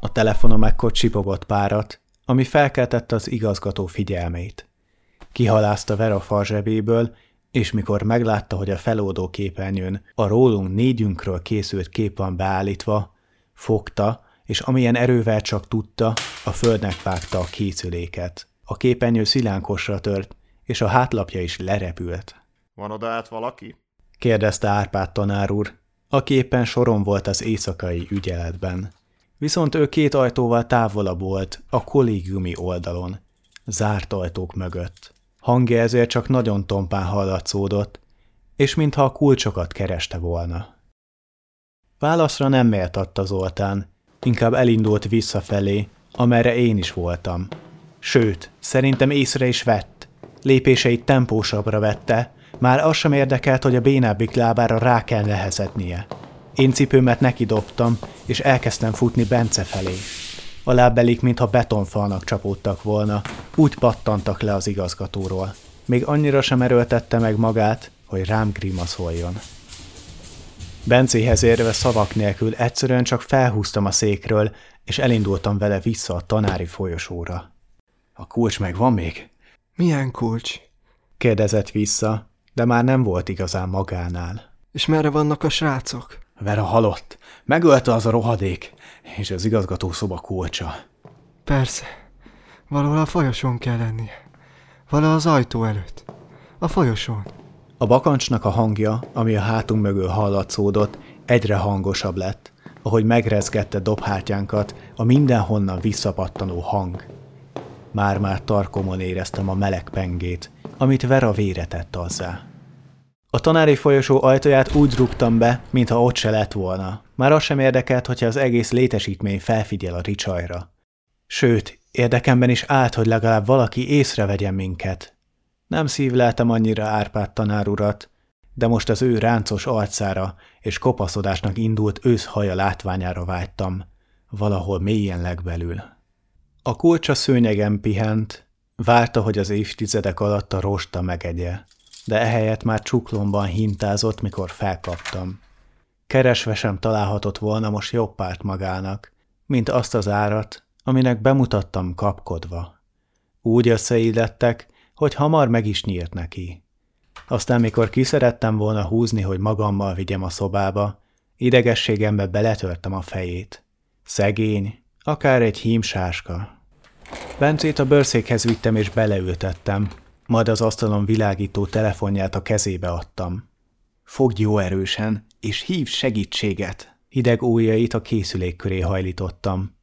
[SPEAKER 1] A telefonom ekkor csipogott párat, ami felkeltette az igazgató figyelmét. Kihalázta Vera farzsebéből, és mikor meglátta, hogy a feloldó képernyőn a rólunk négyünkről készült kép van beállítva, fogta, és amilyen erővel csak tudta, a földnek vágta a készüléket. A képernyő szilánkosra tört, és a hátlapja is lerepült.
[SPEAKER 5] Van oda át valaki?
[SPEAKER 1] kérdezte Árpád tanár úr, aki éppen soron volt az éjszakai ügyeletben. Viszont ő két ajtóval távolabb volt, a kollégiumi oldalon, zárt ajtók mögött. Hangja ezért csak nagyon tompán hallatszódott, és mintha a kulcsokat kereste volna. Válaszra nem méltatta Zoltán, inkább elindult visszafelé, amerre én is voltam. Sőt, szerintem észre is vett. Lépéseit tempósabbra vette, már az sem érdekelt, hogy a bénábbik lábára rá kell nehezetnie. Én cipőmet neki dobtam, és elkezdtem futni Bence felé. A lábbelik, mintha betonfalnak csapódtak volna, úgy pattantak le az igazgatóról. Még annyira sem erőltette meg magát, hogy rám grimaszoljon. Bencéhez érve szavak nélkül egyszerűen csak felhúztam a székről, és elindultam vele vissza a tanári folyosóra. A kulcs meg van még?
[SPEAKER 6] Milyen kulcs?
[SPEAKER 1] Kérdezett vissza, de már nem volt igazán magánál.
[SPEAKER 6] És merre vannak a srácok?
[SPEAKER 1] Vera halott. Megölte az a rohadék, és az igazgató szoba kulcsa.
[SPEAKER 6] Persze. Valahol a folyosón kell lennie. Vala az ajtó előtt. A folyosón.
[SPEAKER 1] A bakancsnak a hangja, ami a hátunk mögül hallatszódott, egyre hangosabb lett, ahogy megrezgette dobhártyánkat a mindenhonnan visszapattanó hang. Már-már tarkomon éreztem a meleg pengét, amit Vera vére tett azzá. A tanári folyosó ajtaját úgy rúgtam be, mintha ott se lett volna. Már az sem érdekelt, hogyha az egész létesítmény felfigyel a ricsajra. Sőt, érdekemben is állt, hogy legalább valaki észrevegyen minket. Nem szívleltem annyira Árpád tanár urat, de most az ő ráncos arcára és kopaszodásnak indult őszhaja látványára vágytam, valahol mélyen legbelül. A kulcsa szőnyegen pihent, várta, hogy az évtizedek alatt a rosta megegye, de ehelyett már csuklomban hintázott, mikor felkaptam. Keresve sem találhatott volna most jobb párt magának, mint azt az árat, aminek bemutattam kapkodva. Úgy összeillettek, hogy hamar meg is nyírt neki. Aztán, mikor kiszerettem volna húzni, hogy magammal vigyem a szobába, idegességembe beletörtem a fejét. Szegény, akár egy hímsáska. Bencét a bőrszékhez vittem és beleültettem, majd az asztalon világító telefonját a kezébe adtam. Fogd jó erősen, és hív segítséget! Hideg ujjait a készülék köré hajlítottam.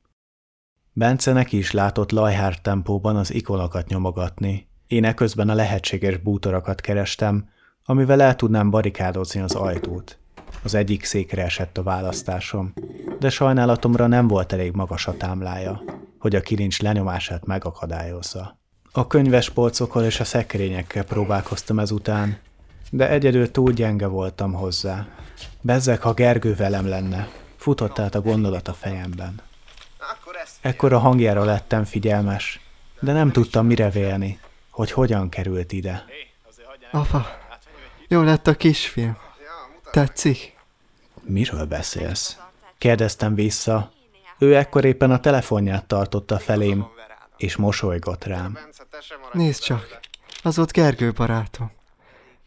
[SPEAKER 1] Bence neki is látott lajhár tempóban az ikonokat nyomogatni. Én eközben a lehetséges bútorokat kerestem, amivel el tudnám barikádozni az ajtót. Az egyik székre esett a választásom, de sajnálatomra nem volt elég magas a támlája, hogy a kilincs lenyomását megakadályozza. A könyves polcokkal és a szekrényekkel próbálkoztam ezután, de egyedül túl gyenge voltam hozzá. Bezzek, ha Gergő velem lenne, futott át a gondolat a fejemben. Ekkor a hangjára lettem figyelmes, de nem tudtam mire vélni, hogy hogyan került ide.
[SPEAKER 6] Apa, jó lett a kisfilm. Tetszik?
[SPEAKER 1] Miről beszélsz? Kérdeztem vissza. Ő ekkor éppen a telefonját tartotta felém, és mosolygott rám.
[SPEAKER 6] Nézd csak, az ott Gergő barátom.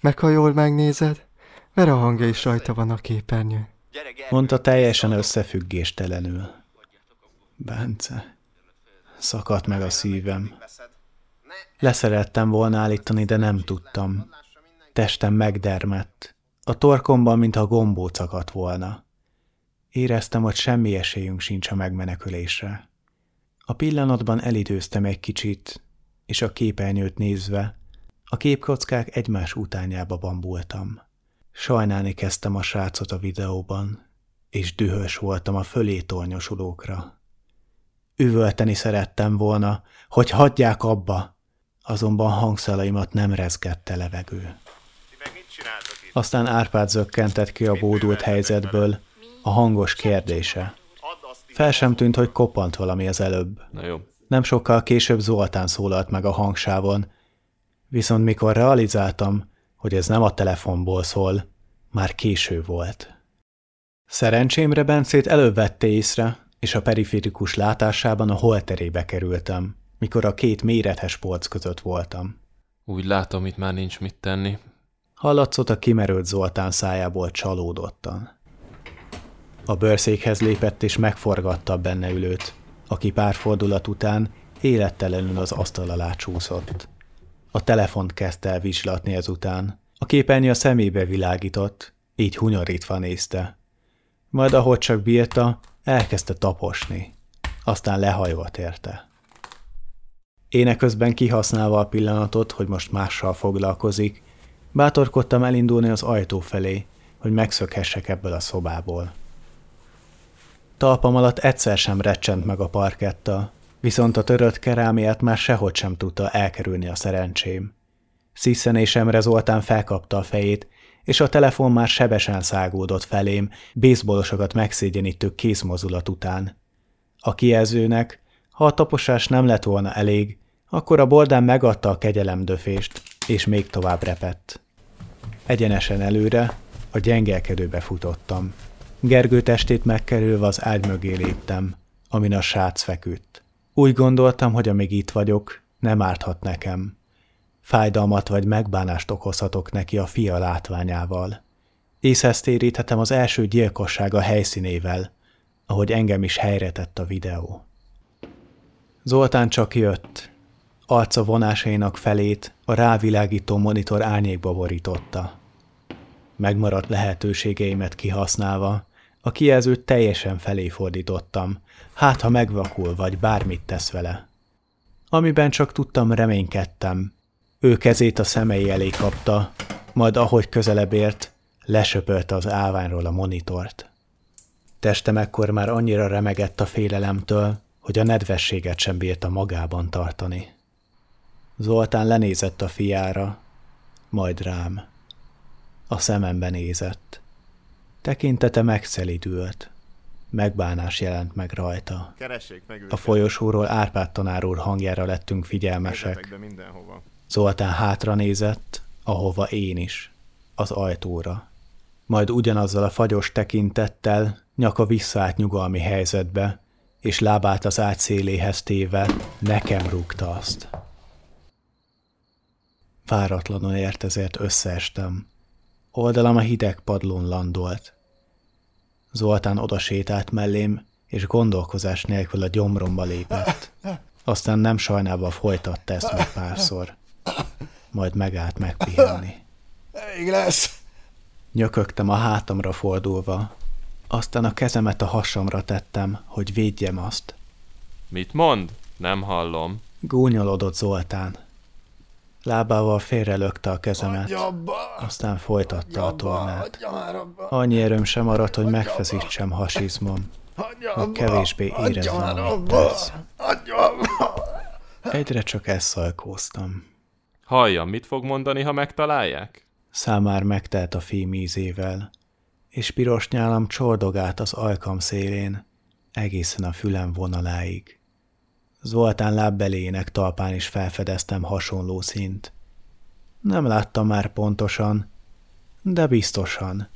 [SPEAKER 6] Meg ha jól megnézed, mert a hangja is rajta van a képernyőn.
[SPEAKER 1] Mondta teljesen összefüggéstelenül. Bence, szakadt meg a szívem. Leszerettem volna állítani, de nem tudtam. Testem megdermett. A torkomban, mintha gombóc akadt volna. Éreztem, hogy semmi esélyünk sincs a megmenekülésre. A pillanatban elidőztem egy kicsit, és a képernyőt nézve, a képkockák egymás utányába bambultam. Sajnálni kezdtem a srácot a videóban, és dühös voltam a fölé tornyosulókra. Üvölteni szerettem volna, hogy hagyják abba, azonban hangszalaimat nem rezgette levegő. Aztán Árpád zökkentett ki a bódult helyzetből, a hangos kérdése. Fel sem tűnt, hogy koppant valami az előbb.
[SPEAKER 7] Na jó.
[SPEAKER 1] Nem sokkal később Zoltán szólalt meg a hangsávon, viszont mikor realizáltam, hogy ez nem a telefonból szól, már késő volt. Szerencsémre Bencét előbb vette észre, és a periférikus látásában a holterébe kerültem, mikor a két mérethes polc között voltam.
[SPEAKER 7] Úgy látom, itt már nincs mit tenni.
[SPEAKER 1] Hallatszott a kimerült Zoltán szájából csalódottan. A bőrszékhez lépett és megforgatta benne ülőt, aki pár fordulat után élettelenül az asztal alá csúszott. A telefont kezdte el vizslatni ezután. A képernyő a szemébe világított, így hunyorítva nézte. Majd ahogy csak bírta, elkezdte taposni. Aztán lehajolt érte. Éne közben kihasználva a pillanatot, hogy most mással foglalkozik, bátorkodtam elindulni az ajtó felé, hogy megszökhessek ebből a szobából. Talpam alatt egyszer sem recsent meg a parketta, viszont a törött kerámiát már sehogy sem tudta elkerülni a szerencsém. Sziszenésemre Zoltán felkapta a fejét, és a telefon már sebesen szágódott felém, bészbolosokat megszégyenítő kézmozulat után. A kijelzőnek, ha a taposás nem lett volna elég, akkor a bordán megadta a kegyelemdöfést, és még tovább repett. Egyenesen előre, a gyengelkedőbe futottam. Gergő testét megkerülve az ágy mögé léptem, amin a srác feküdt. Úgy gondoltam, hogy amíg itt vagyok, nem árthat nekem. Fájdalmat vagy megbánást okozhatok neki a fia látványával. Észhez téríthetem az első gyilkossága helyszínével, ahogy engem is helyre tett a videó. Zoltán csak jött. Arca vonásainak felét a rávilágító monitor árnyékba borította. Megmaradt lehetőségeimet kihasználva, a kijelzőt teljesen felé fordítottam, hát ha megvakul vagy bármit tesz vele. Amiben csak tudtam, reménykedtem. Ő kezét a szemei elé kapta, majd ahogy közelebb ért, lesöpölte az állványról a monitort. Testem ekkor már annyira remegett a félelemtől, hogy a nedvességet sem bírta magában tartani. Zoltán lenézett a fiára, majd rám. A szemembe nézett. Tekintete megszelidült. Megbánás jelent meg rajta.
[SPEAKER 5] Keressék meg őket.
[SPEAKER 1] A folyosóról Árpád tanár úr hangjára lettünk figyelmesek. Zoltán hátra nézett, ahova én is, az ajtóra. Majd ugyanazzal a fagyos tekintettel nyaka visszaállt nyugalmi helyzetbe, és lábát az ágy széléhez téve nekem rúgta azt. Váratlanul ért ezért összeestem. Oldalam a hideg padlón landolt. Zoltán odasétált mellém, és gondolkozás nélkül a gyomromba lépett. Aztán nem sajnálva folytatta ezt meg párszor. Majd megállt megpihenni.
[SPEAKER 2] Elég lesz.
[SPEAKER 1] Nyökögtem a hátamra fordulva. Aztán a kezemet a hasamra tettem, hogy védjem azt.
[SPEAKER 7] Mit mond? Nem hallom.
[SPEAKER 1] Gúnyolodott Zoltán. Lábával félrelökte a kezemet, aztán folytatta a tornát. Annyi erőm sem maradt, hogy megfeszítsem hasizmom. Hogy kevésbé
[SPEAKER 2] Hagyja
[SPEAKER 1] érez
[SPEAKER 2] már
[SPEAKER 1] valamit
[SPEAKER 2] abba.
[SPEAKER 1] tesz.
[SPEAKER 2] Hagyja abba.
[SPEAKER 1] Egyre csak ezt szalkóztam.
[SPEAKER 7] Halljam, mit fog mondani, ha megtalálják?
[SPEAKER 1] Számár megtelt a fém ízével, és piros nyálam csordogált az ajkam szélén, egészen a fülem vonaláig. Zoltán lábbelének talpán is felfedeztem hasonló szint. Nem láttam már pontosan, de biztosan.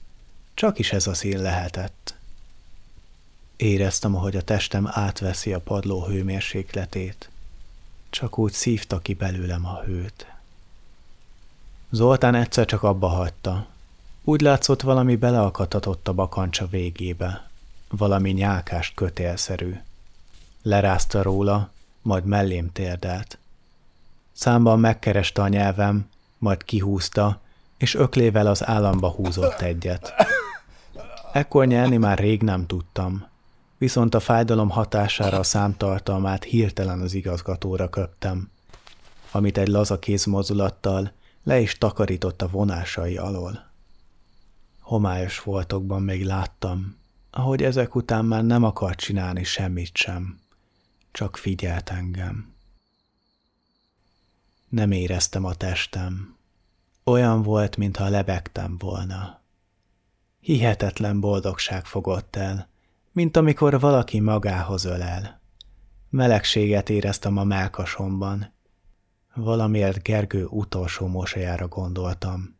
[SPEAKER 1] Csak is ez a szín lehetett. Éreztem, ahogy a testem átveszi a padló hőmérsékletét. Csak úgy szívta ki belőlem a hőt. Zoltán egyszer csak abba hagyta. Úgy látszott valami beleakadhatott a bakancsa végébe. Valami nyálkás kötélszerű. Lerázta róla, majd mellém térdelt. Számban megkereste a nyelvem, majd kihúzta, és öklével az államba húzott egyet. Ekkor nyelni már rég nem tudtam, viszont a fájdalom hatására a számtartalmát hirtelen az igazgatóra köptem, amit egy laza kézmozdulattal le is takarított a vonásai alól. Homályos foltokban még láttam, ahogy ezek után már nem akart csinálni semmit sem, csak figyelt engem. Nem éreztem a testem. Olyan volt, mintha lebegtem volna. Hihetetlen boldogság fogott el, mint amikor valaki magához ölel. Melegséget éreztem a melkasomban. Valamiért Gergő utolsó mosajára gondoltam.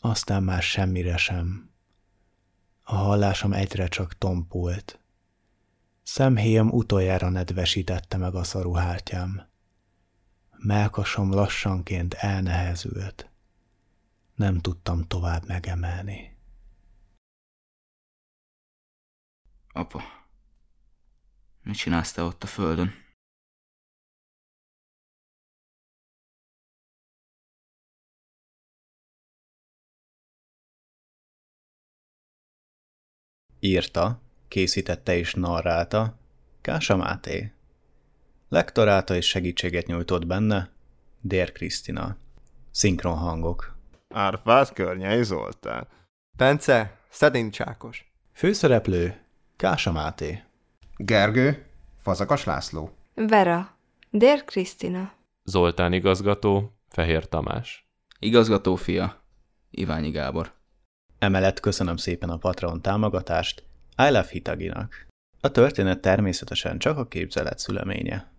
[SPEAKER 1] Aztán már semmire sem. A hallásom egyre csak tompult. Szemhéjam utoljára nedvesítette meg a szaruhártyám. Melkasom lassanként elnehezült. Nem tudtam tovább megemelni.
[SPEAKER 10] Apa, mit csinálsz te ott a földön?
[SPEAKER 1] Írta, készítette és narrálta Kása Máté. Lektorálta és segítséget nyújtott benne Dér Krisztina. Szinkron hangok.
[SPEAKER 5] Árpád Környei Zoltán.
[SPEAKER 6] Bence, Szedin Csákos.
[SPEAKER 1] Főszereplő Kása Máté.
[SPEAKER 3] Gergő, Fazakas László.
[SPEAKER 4] Vera, Dér Krisztina.
[SPEAKER 7] Zoltán igazgató, Fehér Tamás.
[SPEAKER 10] Igazgató fia, Iványi Gábor.
[SPEAKER 1] Emellett köszönöm szépen a Patreon támogatást I Love Hitaginak. A történet természetesen csak a képzelet szüleménye.